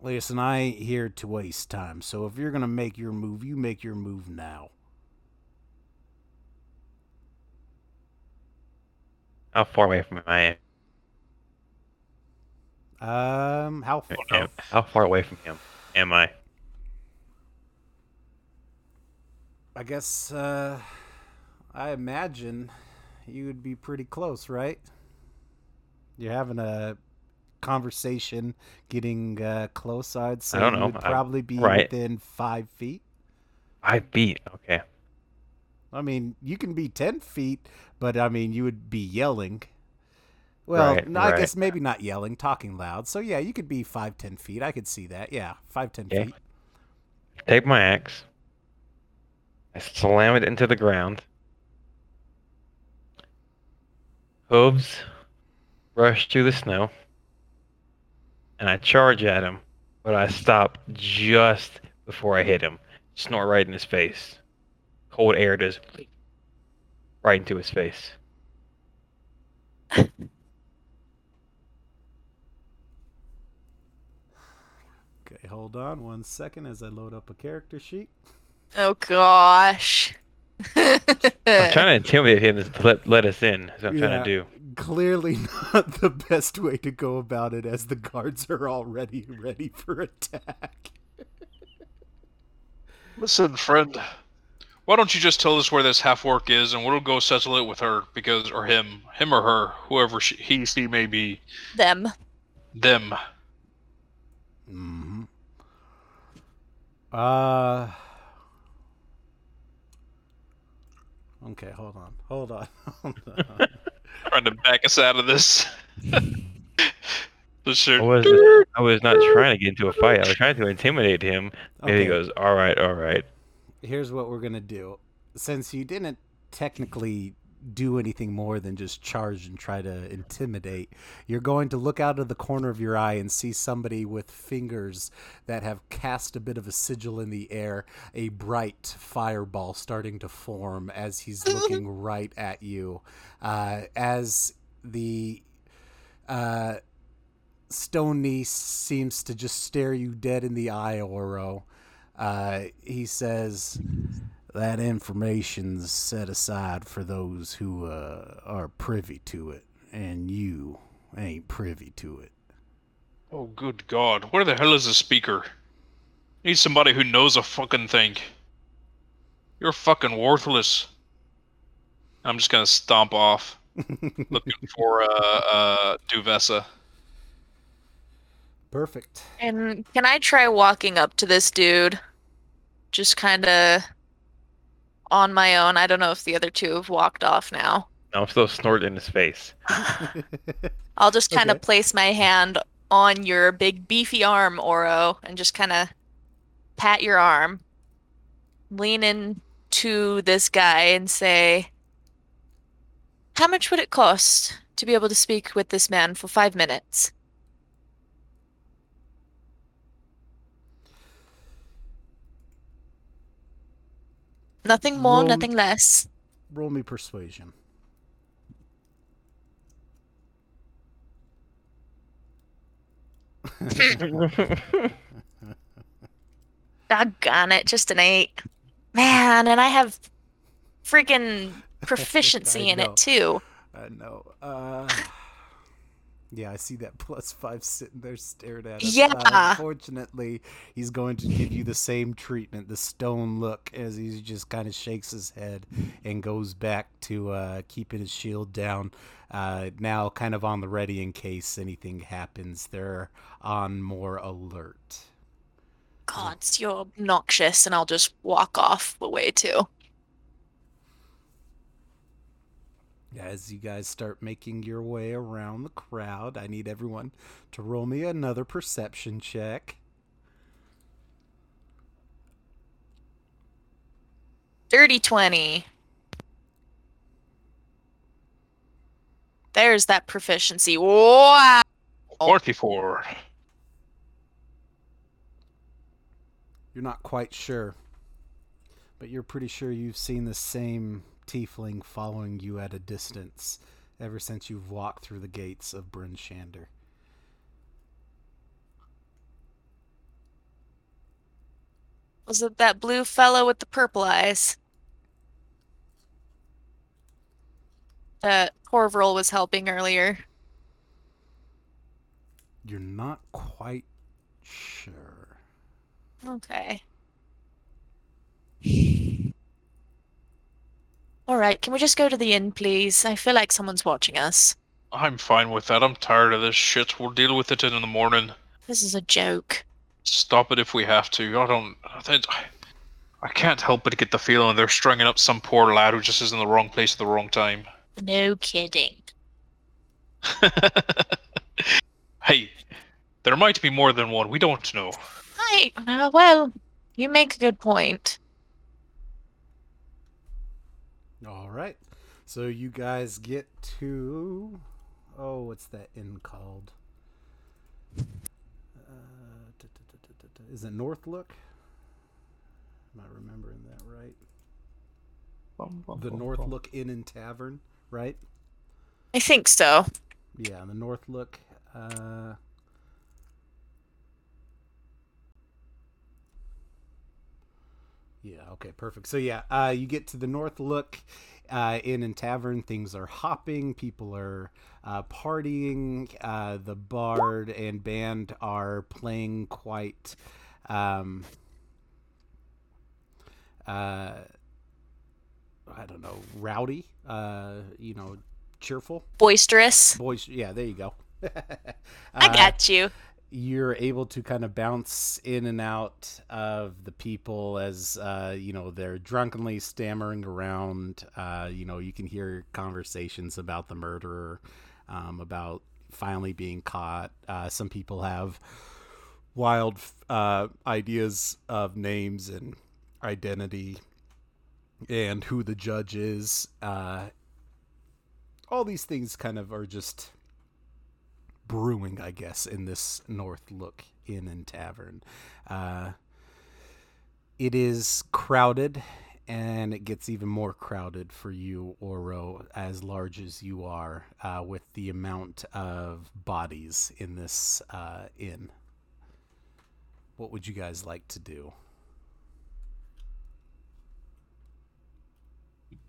Listen, I ain't here to waste time, so if you're going to make your move, you make your move now. How far away from I? Um, how far? am- How far away from him am I? I guess, uh, I imagine you would be pretty close, right? You're having a conversation, getting uh, close. I'd say don't you know. would probably be right. within five feet. I beat. Okay. I mean, you can be 10 feet, but I mean, you would be yelling. Well, Right, no, I guess maybe not yelling, talking loud. So, yeah, you could be five, ten feet. I could see that. Yeah, five, ten Yeah. feet. Take my axe. I slam it into the ground. Hooves rush through the snow. And I charge at him, but I stop just before I hit him. Snort right in his face. Cold air just right into his face. Okay, hold on one second as I load up a character sheet. Oh gosh. I'm *laughs* trying to intimidate him to let, let us in. That's what I'm Yeah. trying to do. Clearly *laughs* not the best way to go about it as the guards are already ready for attack. Listen, friend. Why don't you just tell us where this half orc is, and we'll go settle it with her, because or him, him or her, whoever she, he, she may be, Them. them. Mm-hmm. Uh. Okay, hold on. Hold on. *laughs* Hold on. Trying to back us out of this. *laughs* Just I shoot. was I was not trying to get into a fight. I was trying to intimidate him. And he goes, "All right, all right." here's what we're gonna do. Since you didn't technically do anything more than just charge and try to intimidate, you're going to look out of the corner of your eye and see somebody with fingers that have cast a bit of a sigil in the air, a bright fireball starting to form as he's *laughs* looking right at you. Uh, as the uh, stone niece seems to just stare you dead in the eye, Oro. Uh, he says that information's set aside for those who uh, are privy to it, and you ain't privy to it. Oh, good God. Where the hell is the speaker? Need somebody who knows a fucking thing. You're fucking worthless. I'm just gonna stomp off, *laughs* looking for uh uh Duvessa. Perfect. And can I try walking up to this dude? Just kind of on my own. I don't know if the other two have walked off now. I'm still snorting in his face. *laughs* I'll just kind of Okay. place my hand on your big beefy arm, Oro, and just kind of pat your arm. Lean in to this guy and say, How much would it cost to be able to speak with this man for five minutes? Nothing more, Roll- nothing less. Roll me persuasion. Doggone it, just an eight. Man, and I have freaking *laughs* proficiency I in know. it too. I know. Uh, yeah, I see that *laughs* plus five sitting there staring at us. Yeah. Uh, unfortunately, he's going to give you the same treatment, the stone look, as he just kind of shakes his head and goes back to uh, keeping his shield down. Uh, now, kind of on the ready in case anything happens. They're on more alert. Gods, you're obnoxious, and I'll just walk off the way too. As you guys start making your way around the crowd, I need everyone to roll me another perception check. Dirty 20. There's that proficiency. Wow. Forty-four. You're not quite sure, but you're pretty sure you've seen the same tiefling following you at a distance ever since you've walked through the gates of Bryn Shander. Was it that blue fellow with the purple eyes? That Corvril was helping earlier. You're not quite sure. Okay. All right, can we just go to the inn, please? I feel like someone's watching us. I'm fine with that. I'm tired of this shit. We'll deal with it in the morning. This is a joke. Stop it if we have to. I don't. I, think I can't help but get the feeling they're stringing up some poor lad who just is in the wrong place at the wrong time. No kidding. *laughs* hey, there might be more than one. We don't know. Hi. Uh, well, you make a good point. All right. So you guys get to. Oh, what's that inn called? Uh, Is it North Look? Am I remembering that right? The North Look Inn and Tavern, right? I think so. Yeah, the Northlook. Uh, Yeah. Okay. Perfect. So yeah, uh, you get to the North Look uh, Inn and Tavern. Things are hopping. People are uh, partying. Uh, the bard and band are playing quite. Um, uh, I don't know, rowdy. Uh, you know, cheerful. Boisterous. Boys. Yeah. There you go. *laughs* I Uh, got you. You're able to kind of bounce in and out of the people as uh, you know they're drunkenly stammering around. Uh, you know, you can hear conversations about the murderer, um, about finally being caught. Uh, some people have wild uh, ideas of names and identity and who the judge is. Uh, all these things kind of are just brewing, I guess, in this North Look Inn and Tavern. Uh, it is crowded, and it gets even more crowded for you, Oro, as large as you are, uh, with the amount of bodies in this uh, inn. What would you guys like to do?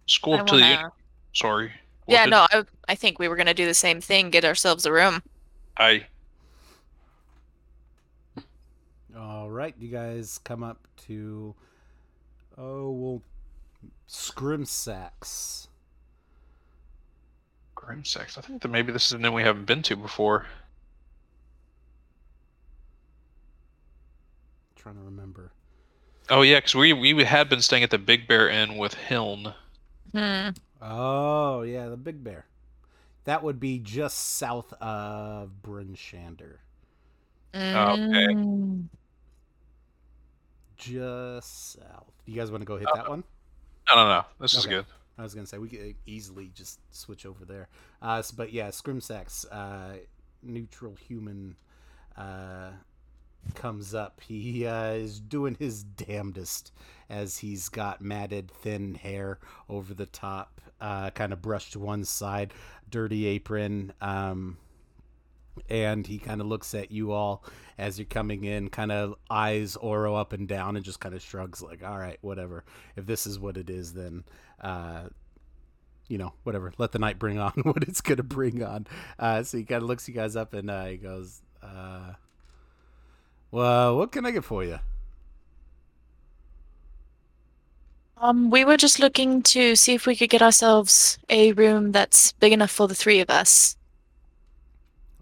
Let's go I to the. wanna- Sorry. What Yeah, did- no, I, I think we were gonna do the same thing. Get ourselves a room. I. All right, you guys come up to oh well, Scrimsacks. Grimsex. I think that maybe this is an inn we haven't been to before. trying to remember. Oh yeah, because we we had been staying at the Big Bear Inn with Hiln. Hmm. Oh yeah, the Big Bear. That would be just south of Bryn Shander. Okay. Mm. Just south. Do You guys want to go hit that one? No, no, no. This is good. I was gonna say we could easily just switch over there. Uh, but yeah, Scrimsax, uh, neutral human, uh, comes up. He uh, is doing his damnedest as he's got matted, thin hair over the top, uh, kind of brushed to one side, dirty apron. Um, and he kind of looks at you all as you're coming in, kind of eyes Oro up and down, and just kind of shrugs, like, "All right, whatever. If this is what it is, then." uh, you know, whatever. Let the night bring on *laughs* what it's gonna bring on. Uh, so he kind of looks you guys up and uh, he goes, uh, "Well, what can I get for you?" Um, we were just looking to see if we could get ourselves a room that's big enough for the three of us.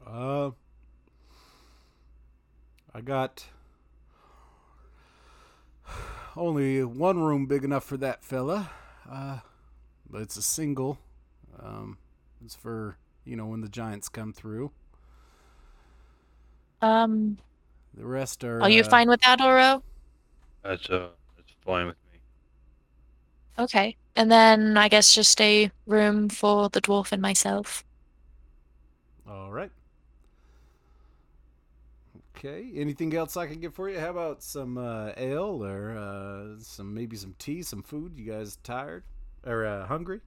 Uh, I got only one room big enough for that fella. Uh, but it's a single. Um, it's for you know when the giants come through. Um, The rest are. are you uh, fine with that, Oro? That's uh, that's fine with me. Okay. And then I guess just a room for the dwarf and myself. All right. Okay. Anything else I can get for you? How about some uh, ale or uh, some maybe some tea, some food? You guys tired or uh, hungry?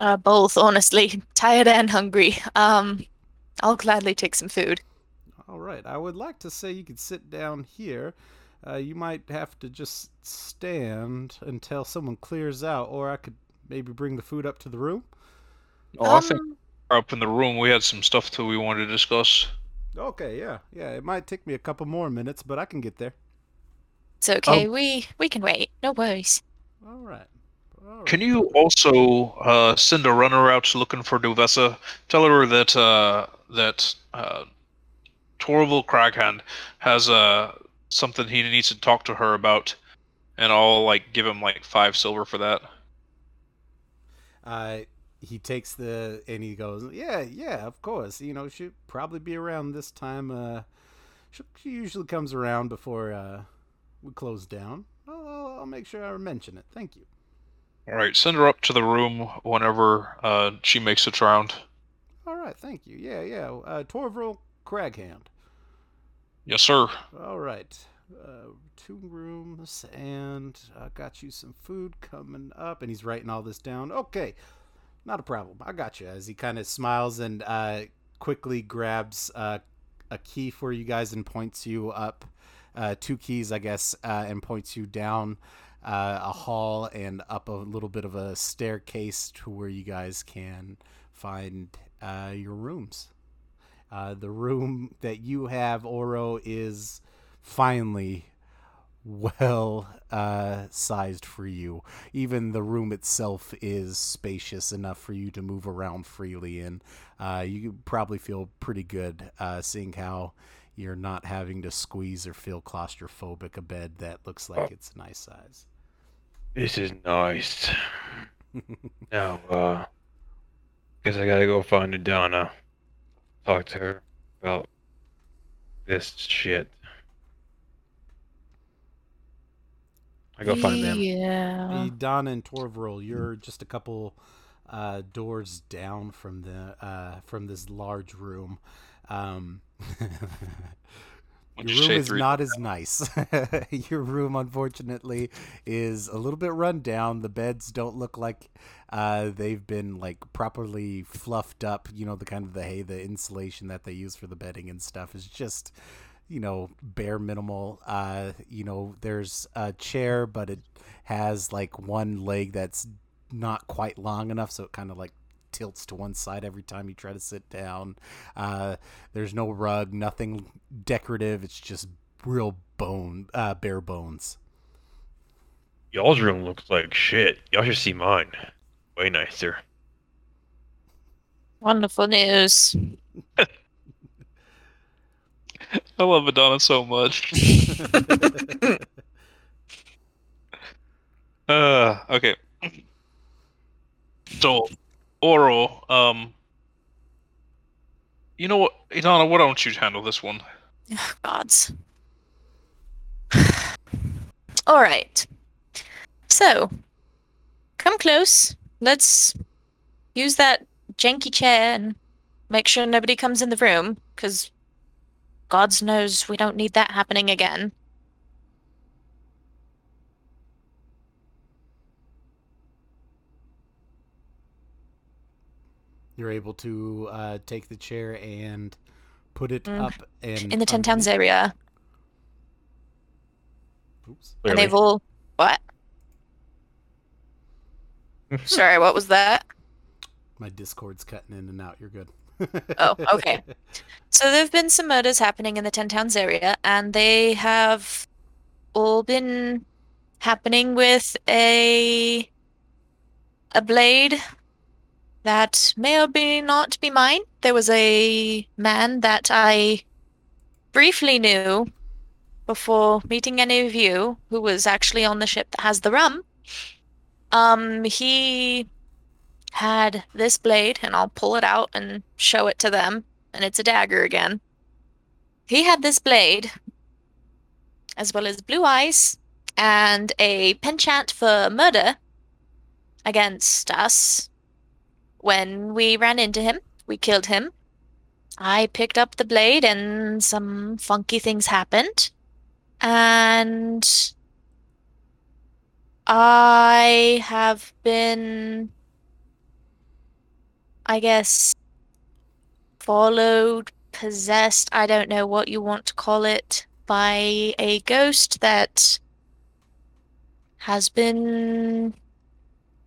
Uh, both, honestly. *laughs* Tired and hungry. Um, I'll gladly take some food. All right. I would like to say you could sit down here. Uh, you might have to just stand until someone clears out, or I could maybe bring the food up to the room. Oh, I think Um, up in the room we had some stuff that we wanted to discuss. Okay. Yeah. Yeah. It might take me a couple more minutes, but I can get there. it's okay. We we can wait. No worries. All right. All right. Can you also uh, send a runner out looking for Duvessa? Tell her that uh, that uh, Torval Craghand has uh, something he needs to talk to her about, and I'll like give him like five silver for that. uh, he takes the and he goes, yeah, yeah, of course. You know, she'll probably be around this time. Uh, she, she usually comes around before uh, we close down. I'll, I'll, I'll make sure I mention it. Thank you. All right, send her up to the room whenever uh, she makes its round. All right, thank you. Yeah, yeah. Uh, Torvril Craghand. Yes, sir. All right. Uh, two rooms, and I got you some food coming up. And he's writing all this down. Okay, not a problem. I got you. As he kind of smiles and uh, quickly grabs uh, a key for you guys and points you up uh, two keys, I guess, uh, and points you down uh, a hall and up a little bit of a staircase to where you guys can find uh, your rooms. Uh, the room that you have, Oro, is finally well uh, sized for you. Even the room itself is spacious enough for you to move around freely in. Uh, you probably feel pretty good uh, seeing how you're not having to squeeze or feel claustrophobic a bed that looks like it's a nice size. This is nice. *laughs* now, uh, guess I gotta go find Adana. Talk to her about this shit. I go find them. Yeah. Hey, Donna and Torvril, you're just a couple uh, doors down from the uh, from this large room. Um, Would *laughs* you your room is not as nice. *laughs* your room, unfortunately, is a little bit run down. The beds don't look like uh, they've been like properly fluffed up. You know, the kind of the hay, the insulation that they use for the bedding and stuff is just you know bare minimal uh you know there's a chair but it has like one leg that's not quite long enough so it kind of like tilts to one side every time you try to sit down uh there's no rug nothing decorative it's just real bone uh bare bones Y'all's room looks like shit. Y'all should see mine. Way nicer. Wonderful news. *laughs* I love Madonna so much. *laughs* *laughs* uh, okay. So, Oro, um, you know what, Idana, why don't you handle this one? Gods. *sighs* All right. So, come close. Let's use that janky chair and make sure nobody comes in the room, because gods knows we don't need that happening again. You're able to uh take the chair and put it Mm. up and In the Ten Towns area. Oops. And they've all. What? *laughs* Sorry, what was that? my discord's cutting in and out you're good Oh, *laughs* okay. So there have been some murders happening in the Ten Towns area, and they have all been happening with a a blade that may or may not be mine. There was a man that I briefly knew before meeting any of you, who was actually on the ship that has the rum. Um, he had this blade, and I'll pull it out and show it to them, and it's a dagger again. He had this blade, as well as blue eyes, and a penchant for murder against us. When we ran into him, we killed him. I picked up the blade, and some funky things happened. And I have been I guess, followed, possessed, I don't know what you want to call it, by a ghost that has been,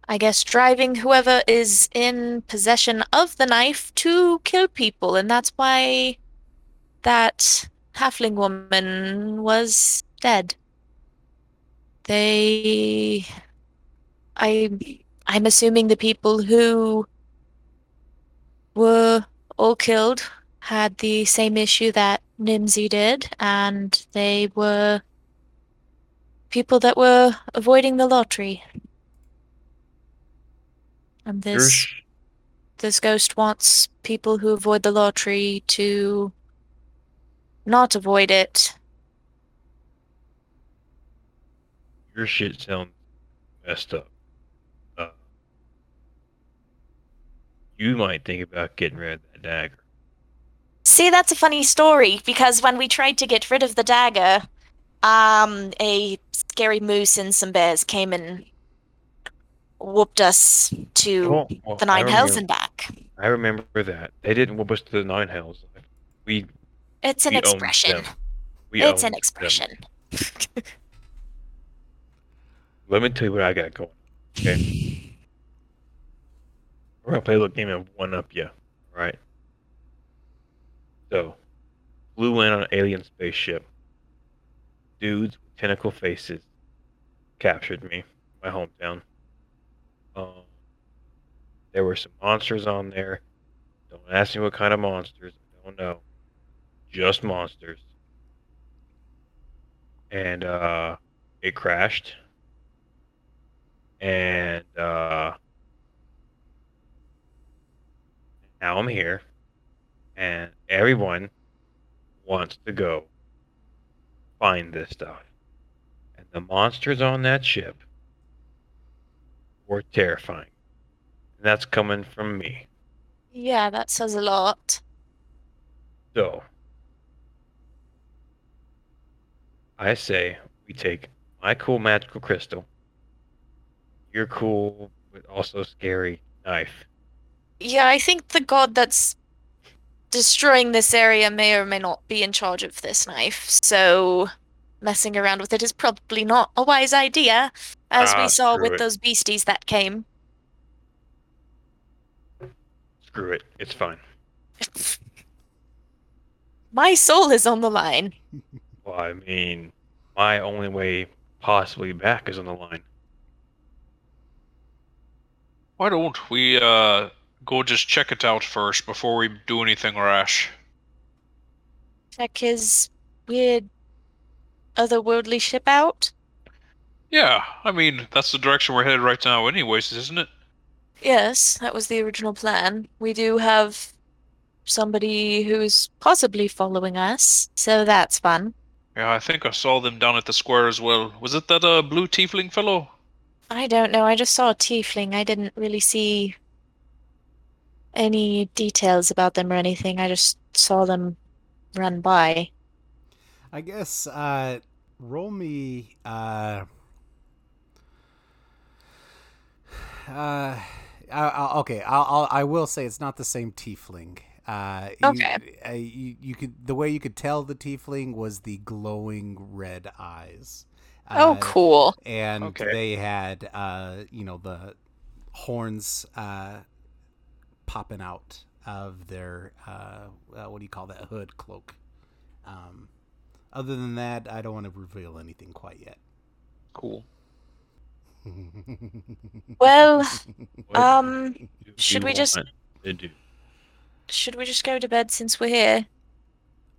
I guess, driving whoever is in possession of the knife to kill people. And that's why that halfling woman was dead. They. I. I'm assuming the people who were all killed had the same issue that Nimsy did, and they were people that were avoiding the lottery. And this sh- this ghost wants people who avoid the lottery to not avoid it. your shit sounds messed up. Uh, you might think about getting rid of that dagger. See, that's a funny story because when we tried to get rid of the dagger, um, a scary moose and some bears came and whooped us to Well, well, the nine hells and back. I remember that. They didn't whoop us to the nine hells. We It's an we expression. it's an expression. *laughs* Let me tell you what I got going. Okay. We're gonna play a little game of one up you. Alright. So flew in on an alien spaceship. Dudes with tentacle faces captured me, my hometown. Um there were some monsters on there. Don't ask me what kind of monsters. I don't know. Just monsters. And uh it crashed and uh, now I'm here, and everyone wants to go find this stuff. And the monsters on that ship were terrifying. And that's coming from me. Yeah, that says a lot. So, I say we take my cool magical crystal, your cool but also scary knife, Yeah, I think the god that's destroying this area may or may not be in charge of this knife, so messing around with it is probably not a wise idea, as Ah, we saw with it. those beasties that came. screw it, it's fine. *laughs* My soul is on the line. *laughs* Well, I mean, my only way possibly back is on the line. Why don't we uh go just check it out first before we do anything rash? Check his weird otherworldly ship out. Yeah, I mean that's the direction we're headed right now, anyways, isn't it? Yes, that was the original plan. We do have somebody who's possibly following us, so that's fun. Yeah, I think I saw them down at the square as well. Was it that uh blue tiefling fellow? I don't know. I just saw a tiefling. I didn't really see any details about them or anything. I just saw them run by. I guess uh, roll me. Uh, uh, I, I, okay, I'll, I'll I will say it's not the same tiefling. Uh, you, Okay. uh, you, you could the way you could tell the tiefling was the glowing red eyes. Oh, Uh, cool. and Okay. they had uh you know the horns uh popping out of their uh, uh what do you call that hood cloak um other than that i don't want to reveal anything quite yet Cool. Well, *laughs* um, should we just- want to do? should we just go to bed since we're here?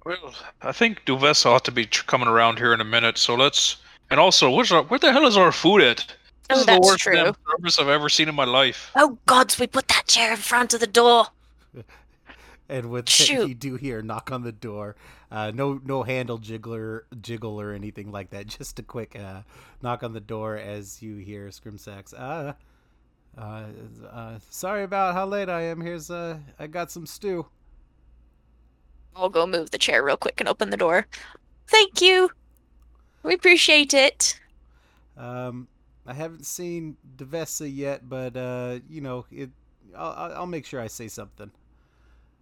Well, I think Duvessa ought to be tr- coming around here in a minute, so let's. And also, where's our, where the hell is our food at? This Oh, is the that's worst true. damn service I've ever seen in my life. Oh gods, we put that chair in front of the door. *laughs* and with that, Shoot. *laughs* you do hear knock on the door uh no no handle jiggler jiggle or anything like that *laughs* just a quick uh knock on the door as you hear scrimsax uh uh, uh sorry about how late i am here's uh i got some stew I'll go move the chair real quick and open the door. Thank you. We appreciate it. Um, I haven't seen Duvessa yet, but uh, you know, it. I'll, I'll I'll make sure I say something.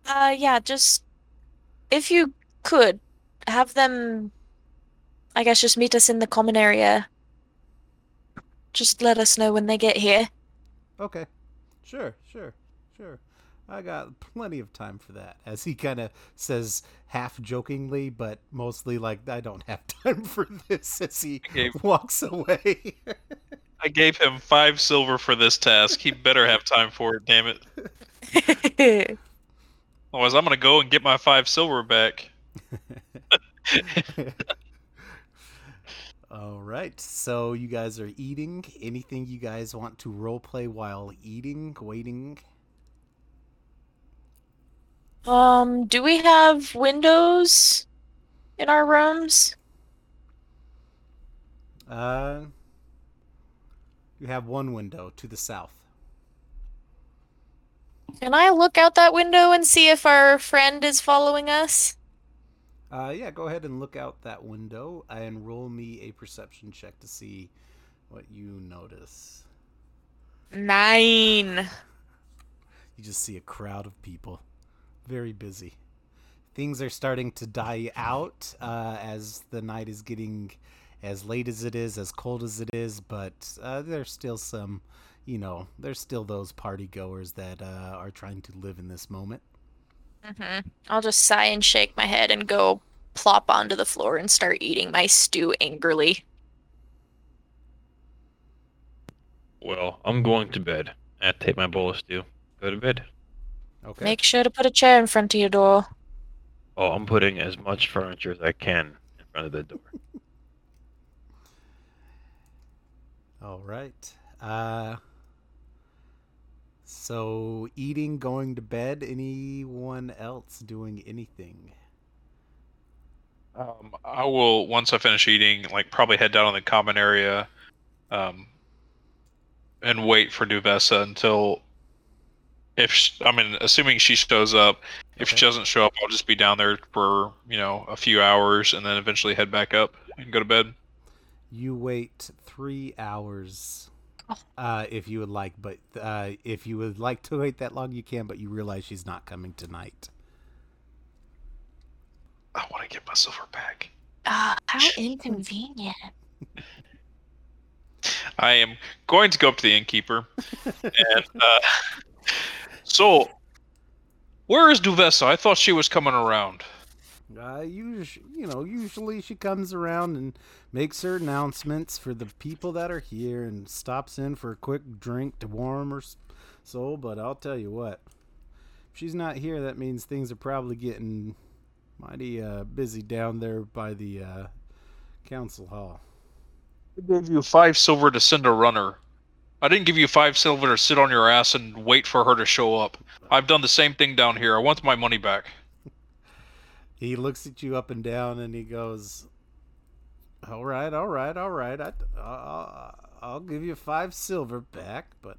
Uh, yeah, just if you could have them, I guess, just meet us in the common area. Just let us know when they get here. Okay, sure, sure, sure. I got plenty of time for that. As he kind of says, half jokingly, but mostly like, I don't have *laughs* time for this. As he Okay. walks away. *laughs* I gave him five silver for this task. He better have time for it, damn it. *laughs* Otherwise, I'm gonna go and get my five silver back. *laughs* All right, so you guys are eating. Anything you guys want to role play while eating, waiting? um, do we have windows in our rooms? Uh, you have one window to the south. Can I look out that window and see if our friend is following us? Uh, yeah, go ahead and look out that window and roll me a perception check to see what you notice. Nine. You just see a crowd of people, very busy. things are starting to die out uh, as the night is getting as late as it is, as cold as it is. But uh, there's still some, you know, there's still those party goers that uh, are trying to live in this moment. Hmm I'll just sigh and shake my head and go plop onto the floor and start eating my stew angrily. Well, I'm going to bed. I take my bowl of stew. Go to bed. Okay. Make sure to put a chair in front of your door. Oh, I'm putting as much furniture as I can in front of the door. *laughs* All right. Uh, so eating, going to bed. Anyone else doing anything? Um, I will once I finish eating, like probably head down in the common area, um, and wait for Duvessa until if sh I mean, assuming she shows up. If Okay. she doesn't show up, I'll just be down there for you know a few hours, and then eventually head back up and go to bed. You wait three hours. *laughs* uh, if you would like. But uh, if you would like to wait that long, you can. But you realize she's not coming tonight. I want to get my silver back. Ah, how inconvenient. *laughs* I am going to go up to the innkeeper. and uh, *laughs* so, where is Duvessa? I thought she was coming around. Uh, us- you know, usually she comes around and makes her announcements for the people that are here and stops in for a quick drink to warm her soul. But I'll tell you what, if she's not here, that means things are probably getting mighty uh, busy down there by the uh, council hall. I gave you five silver to send a runner. I didn't give you five silver to sit on your ass and wait for her to show up. I've done the same thing down here. I want my money back. He looks at you up and down and he goes, "All right, all right, all right. I, I'll, I'll give you five silver back, but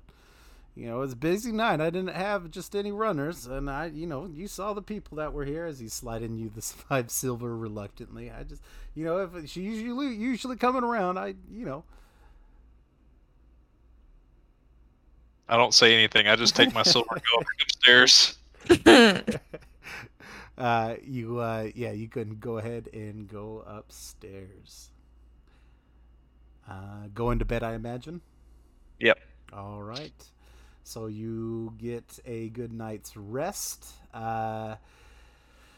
you know it's a busy night. I didn't have just any runners, and I, you know, you saw the people that were here as he's sliding you this *laughs* five silver reluctantly. I just, you know, if she usually usually coming around, I, you know, I don't say anything. I just take my *laughs* silver and go upstairs. *laughs* uh, you, uh, yeah, you can go ahead and go upstairs. Uh, go into bed, I imagine. Yep. All right. So you get a good night's rest. Uh,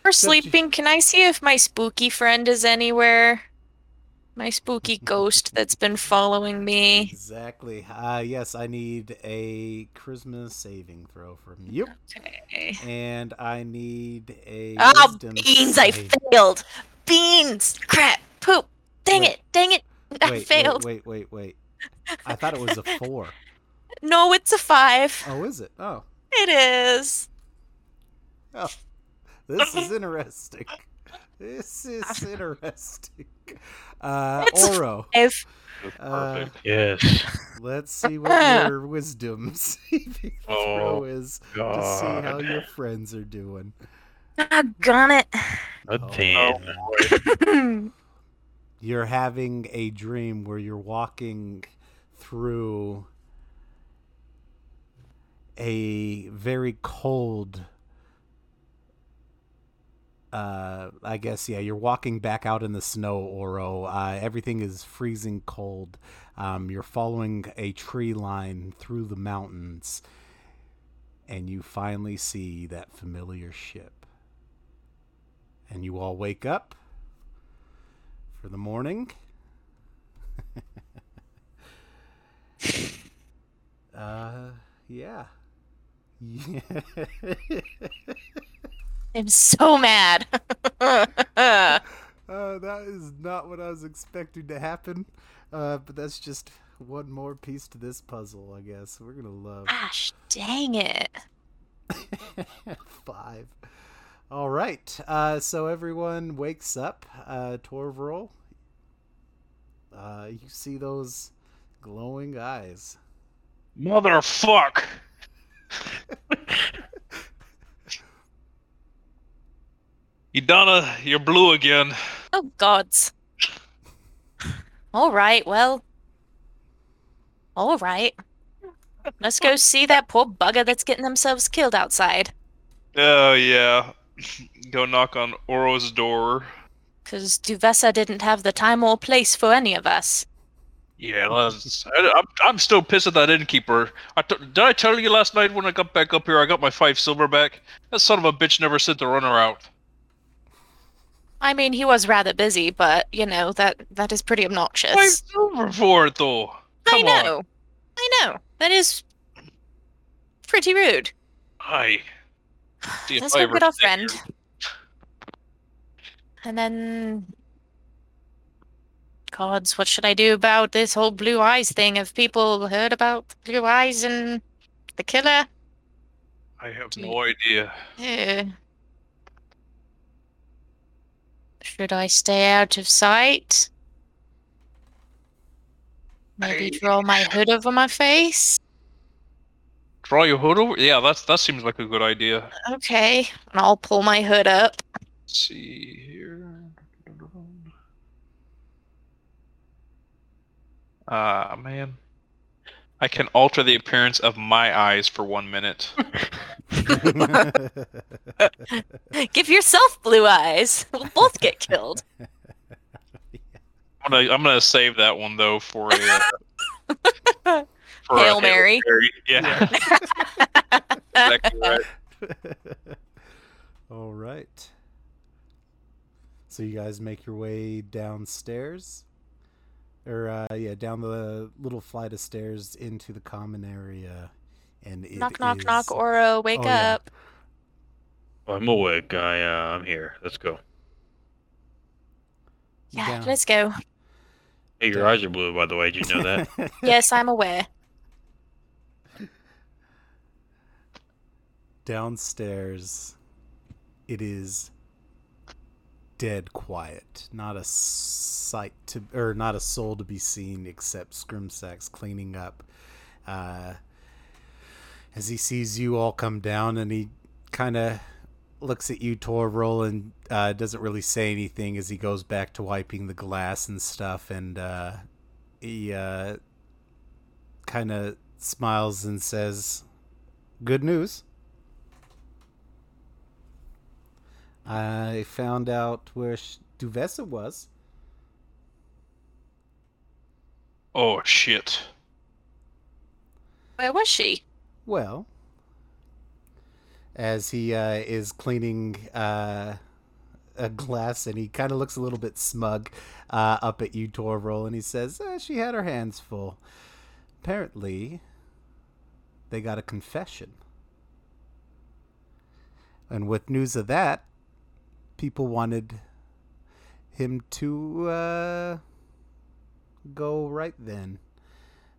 For Except you- sleeping, can I see if my spooky friend is anywhere? My spooky *laughs* ghost that's been following me. exactly. Uh, yes, I need a charisma saving throw from you, Okay. and I need a Oh, beans! I failed! Beans! Crap! Poop! Dang Wait. it! Dang it! *laughs* I Wait, failed! wait, wait, wait, wait. I thought it was a four. *laughs* No, it's a five. Oh, is it? Oh, It is. oh. This is interesting. This is interesting. Uh, It's a Oro, If uh, Perfect. Yes. let's see what your *laughs* wisdom *laughs* saving throw Oh, is to see how your friends are doing. I got it. A Oh. 10. *laughs* You're having a dream where you're walking through a very cold uh I guess yeah, you're walking back out in the snow, Oro. Uh everything is freezing cold. Um you're following a tree line through the mountains and you finally see that familiar ship. And you all wake up for the morning. *laughs* uh yeah. *laughs* Yeah. *laughs* I'm so mad. *laughs* Uh, that is not what I was expecting to happen. Uh, but that's just one more piece to this puzzle, I guess. We're gonna love Gosh, dang it. *laughs* five. All right. Uh, so everyone wakes up. Uh, Torvril. Uh, you see those glowing eyes. Motherfuck! *laughs* Idana, you're blue again. Oh, gods. All right, well. All right. Let's go see that poor bugger that's getting themselves killed outside. Oh yeah. go knock on Oro's door. Because Duvessa didn't have the time or place for any of us. Yeah, let's, I, I'm, I'm still pissed at that innkeeper. I t- did I tell you last night when I got back up here I got my five silver back? That son of a bitch never sent the runner out. I mean, he was rather busy, but you know that that is pretty obnoxious. Five silver for it though. I Come on. know, I know. That is pretty rude. Hi. Let's I go get our friend. And then, gods, what should I do about this whole blue eyes thing? Have people heard about blue eyes and the killer? I have no idea. Eh. Should I stay out of sight? Maybe I- draw my hood over my face? Draw your hood over? Yeah, that's that seems like a good idea. Okay, and I'll pull my hood up. Let's see here. Ah, man. I can alter the appearance of my eyes for one minute. *laughs* Give yourself blue eyes. We'll both get killed. I'm gonna I'm gonna save that one though for a uh, *laughs* for a Hail Mary. Yeah. *laughs* exactly right. All right. So you guys make your way downstairs, or uh, yeah, down the little flight of stairs into the common area, and it knock, knock, knock. is- Oro, wake Oh, yeah. up. I'm awake. I, uh, I'm here. Let's go. Yeah, down- let's go. Hey, your eyes are blue, by the way. Did you know that? *laughs* Yes, I'm aware. Downstairs, it is dead quiet. Not a sight to, or not a soul to be seen except Scrimsax cleaning up. Uh, as he sees you all come down, and he kind of looks at you, Torval, and uh, doesn't really say anything as he goes back to wiping the glass and stuff, and uh, he uh, kind of smiles and says, "Good news." I found out where Sh- Duvessa was. Oh shit. Where was she? Well, as he uh, is cleaning uh, a glass, and he kind of looks a little bit smug uh, up at you, Torval, and he says, uh, "She had her hands full. Apparently, they got a confession, and with news of that, people wanted him to uh, go right then."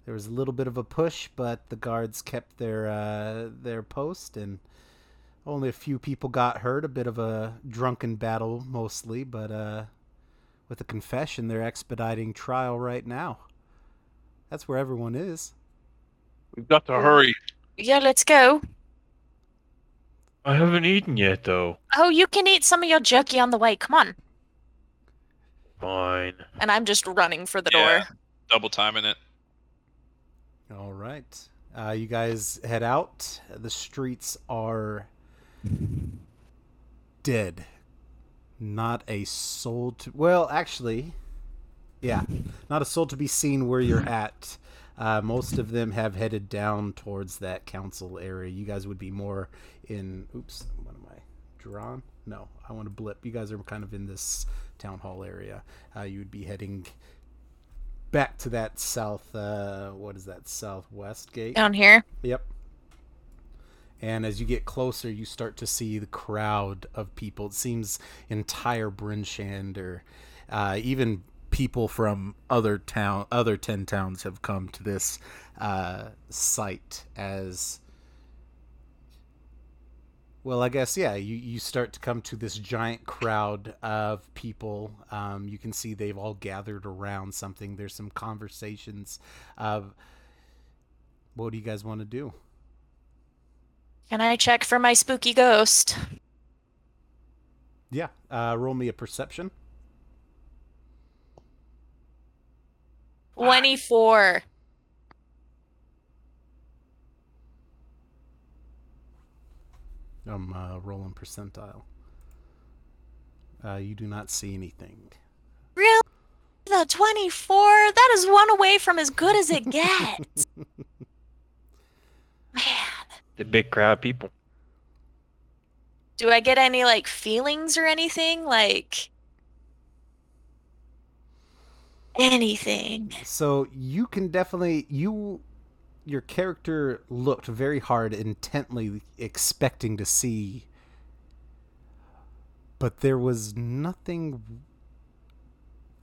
There was a little bit of a push, but the guards kept their uh, their post, and only a few people got hurt. A bit of a drunken battle, mostly, but uh, with a confession, they're expediting trial right now. That's where everyone is. We've got to hurry. Yeah, let's go. I haven't eaten yet, though. Oh, you can eat some of your jerky on the way. Come on. Fine. And I'm just running for the Yeah. door. Double timing it. All right, uh, you guys head out. The streets are dead. Not a soul to. Well, actually, yeah, not a soul to be seen where you're at. Uh, most of them have headed down towards that council area. You guys would be more in. Oops, what am I drawn? No, I want to blip. You guys are kind of in this town hall area. Uh, you would be heading back to that south. Uh, what is that? Southwest gate. Down here. Yep. And as you get closer, you start to see the crowd of people. It seems entire Bryn Shander uh, even people from other town, other ten towns have come to this uh, site as. Well, I guess yeah. You you start to come to this giant crowd of people. Um, you can see they've all gathered around something. There's some conversations. Of what do you guys want to do? Can I check for my spooky ghost? Yeah. Uh, roll me a perception. 24. I'm uh, rolling percentile. Uh, you do not see anything. Really? The 24? That is one away from as good as it gets. *laughs* Man. The big crowd of people. Do I get any like feelings or anything? Like anything. So you can definitely you your character looked very hard intently expecting to see but there was nothing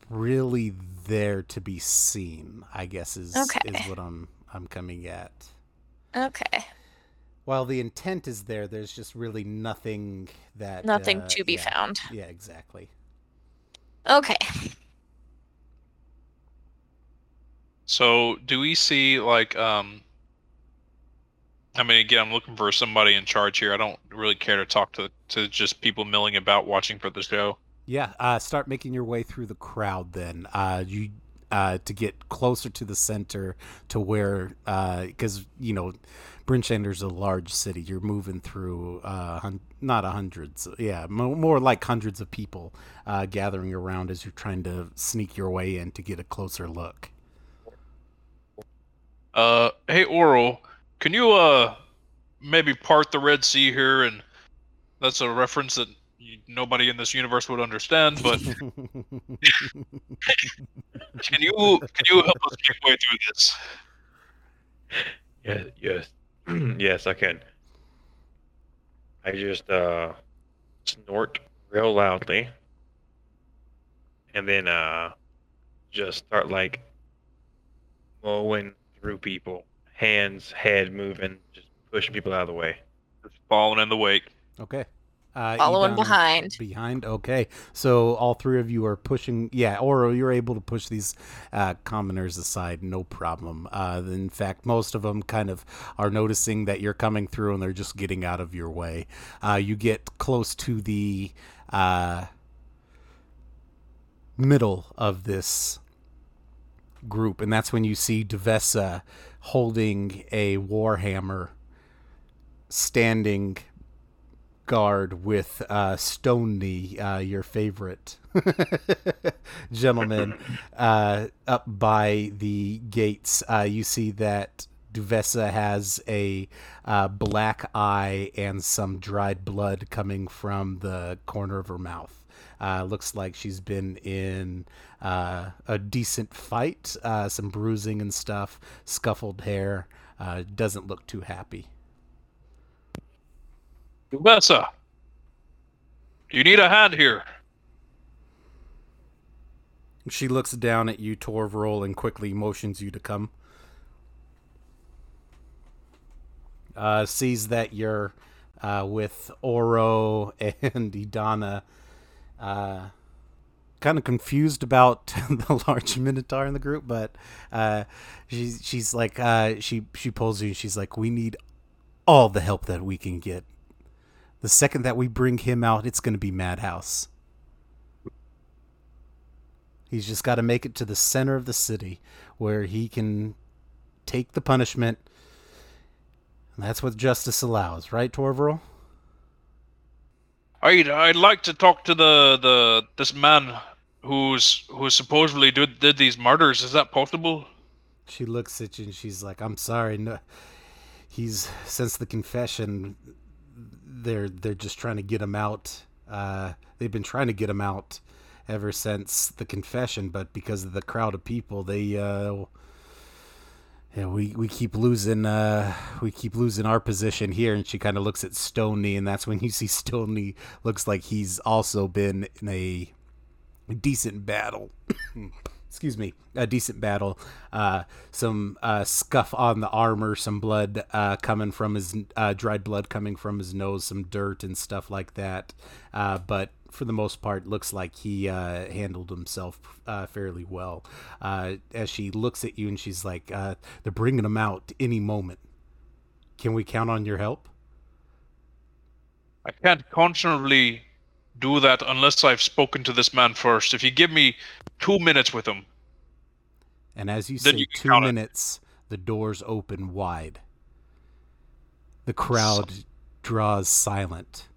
really there to be seen, I guess is Okay. is what I'm I'm coming at. Okay. While the intent is there, there's just really nothing that Nothing uh, to be yeah, found. Yeah, exactly. Okay. So, do we see like um I mean again, I'm looking for somebody in charge here. I don't really care to talk to to just people milling about watching for the show. Yeah, uh, start making your way through the crowd. Then uh, you uh, to get closer to the center to where because you know Bryn Shander's a large city. You're moving through uh, hun- not a hundreds, yeah, mo- more like hundreds of people uh, gathering around as you're trying to sneak your way in to get a closer look. Uh hey Oral, can you uh maybe part the Red Sea here and that's a reference that you, nobody in this universe would understand, but *laughs* *laughs* can you can you help us make way through this? Yes, yes, *clears throat* yes, I can. I just uh snort real loudly, and then uh just start like mowing through people, hands, head moving, just pushing people out of the way. Just following in the wake. okay. Uh, Following behind. Behind. Okay. So all three of you are pushing. Yeah, Oro, you're able to push these uh, commoners aside, no problem. Uh, in fact, most of them kind of are noticing that you're coming through, and they're just getting out of your way. Uh, you get close to the uh, middle of this group, and that's when you see Duvessa holding a warhammer, standing guard with uh, Stoney, uh, your favorite *laughs* gentleman, *laughs* uh, up by the gates. Uh, you see that Duvessa has a uh, black eye and some dried blood coming from the corner of her mouth. Uh, looks like she's been in uh, a decent fight, uh, some bruising and stuff, scuffled hair. Uh, doesn't look too happy. Duvessa, do you need a hand here? She looks down at you, Torvrol, and quickly motions you to come. Uh, sees that you're uh, with Oro *laughs* and Idana. Uh, kind of confused about *laughs* the large minotaur in the group, but uh, she's she's like uh, she she pulls you. She's like, we need all the help that we can get. The second that we bring him out, it's going to be madhouse. He's just got to make it to the center of the city where he can take the punishment. And that's what justice allows, right, Torval? I'd I'd like to talk to the the this man who's who supposedly did did these murders. Is that possible? She looks at you and she's like, "I'm sorry. No, he's since the confession, they're they're just trying to get him out. Uh, they've been trying to get him out ever since the confession, but because of the crowd of people, they uh, yeah, we we keep losing uh we keep losing our position here and she kind of looks at Stoney and that's when you see Stoney looks like he's also been in a decent battle. *coughs* Excuse me, a decent battle. Uh some uh scuff on the armor, some blood uh coming from his uh dried blood coming from his nose, some dirt and stuff like that. Uh but for the most part, looks like he uh, handled himself uh, fairly well. Uh, as she looks at you and she's like, uh, "They're bringing him out any moment. Can we count on your help?" I can't conscionably do that unless I've spoken to this man first. If you give me two minutes with him, And as you say you two count it. minutes, the doors open wide. The crowd draws silent.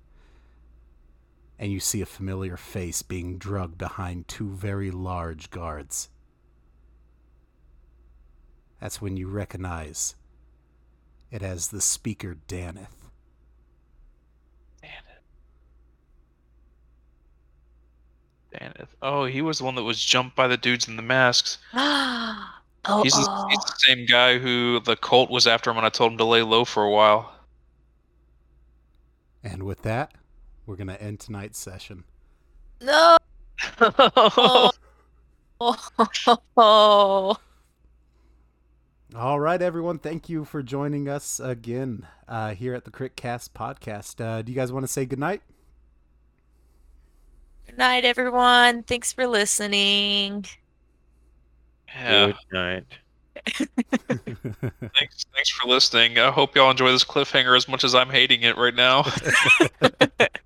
And you see a familiar face being drugged behind two very large guards. That's when you recognize it as the speaker Daneth. Damn it. Oh, he was the one that was jumped by the dudes in the masks. *gasps* oh, He's the, oh. he's the same guy who the cult was after him when I told him to lay low for a while. And with that, we're going to end tonight's session. no. Oh. *laughs* oh. All right, everyone. Thank you for joining us again uh, here at the Critcast podcast. Uh, do you guys want to say goodnight? Good night, everyone. Thanks for listening. yeah. Good night. *laughs* Thanks, thanks for listening. I hope y'all enjoy this cliffhanger as much as I'm hating it right now. *laughs*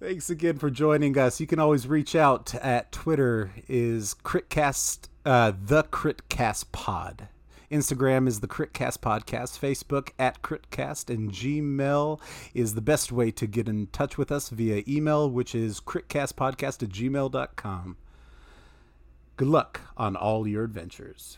Thanks again for joining us. You can always reach out at Twitter is Critcast, uh, the Critcast Pod. Instagram is the Critcast Podcast. Facebook at Critcast and Gmail is the best way to get in touch with us via email, which is critcastpodcast at gmail.com. Good luck on all your adventures.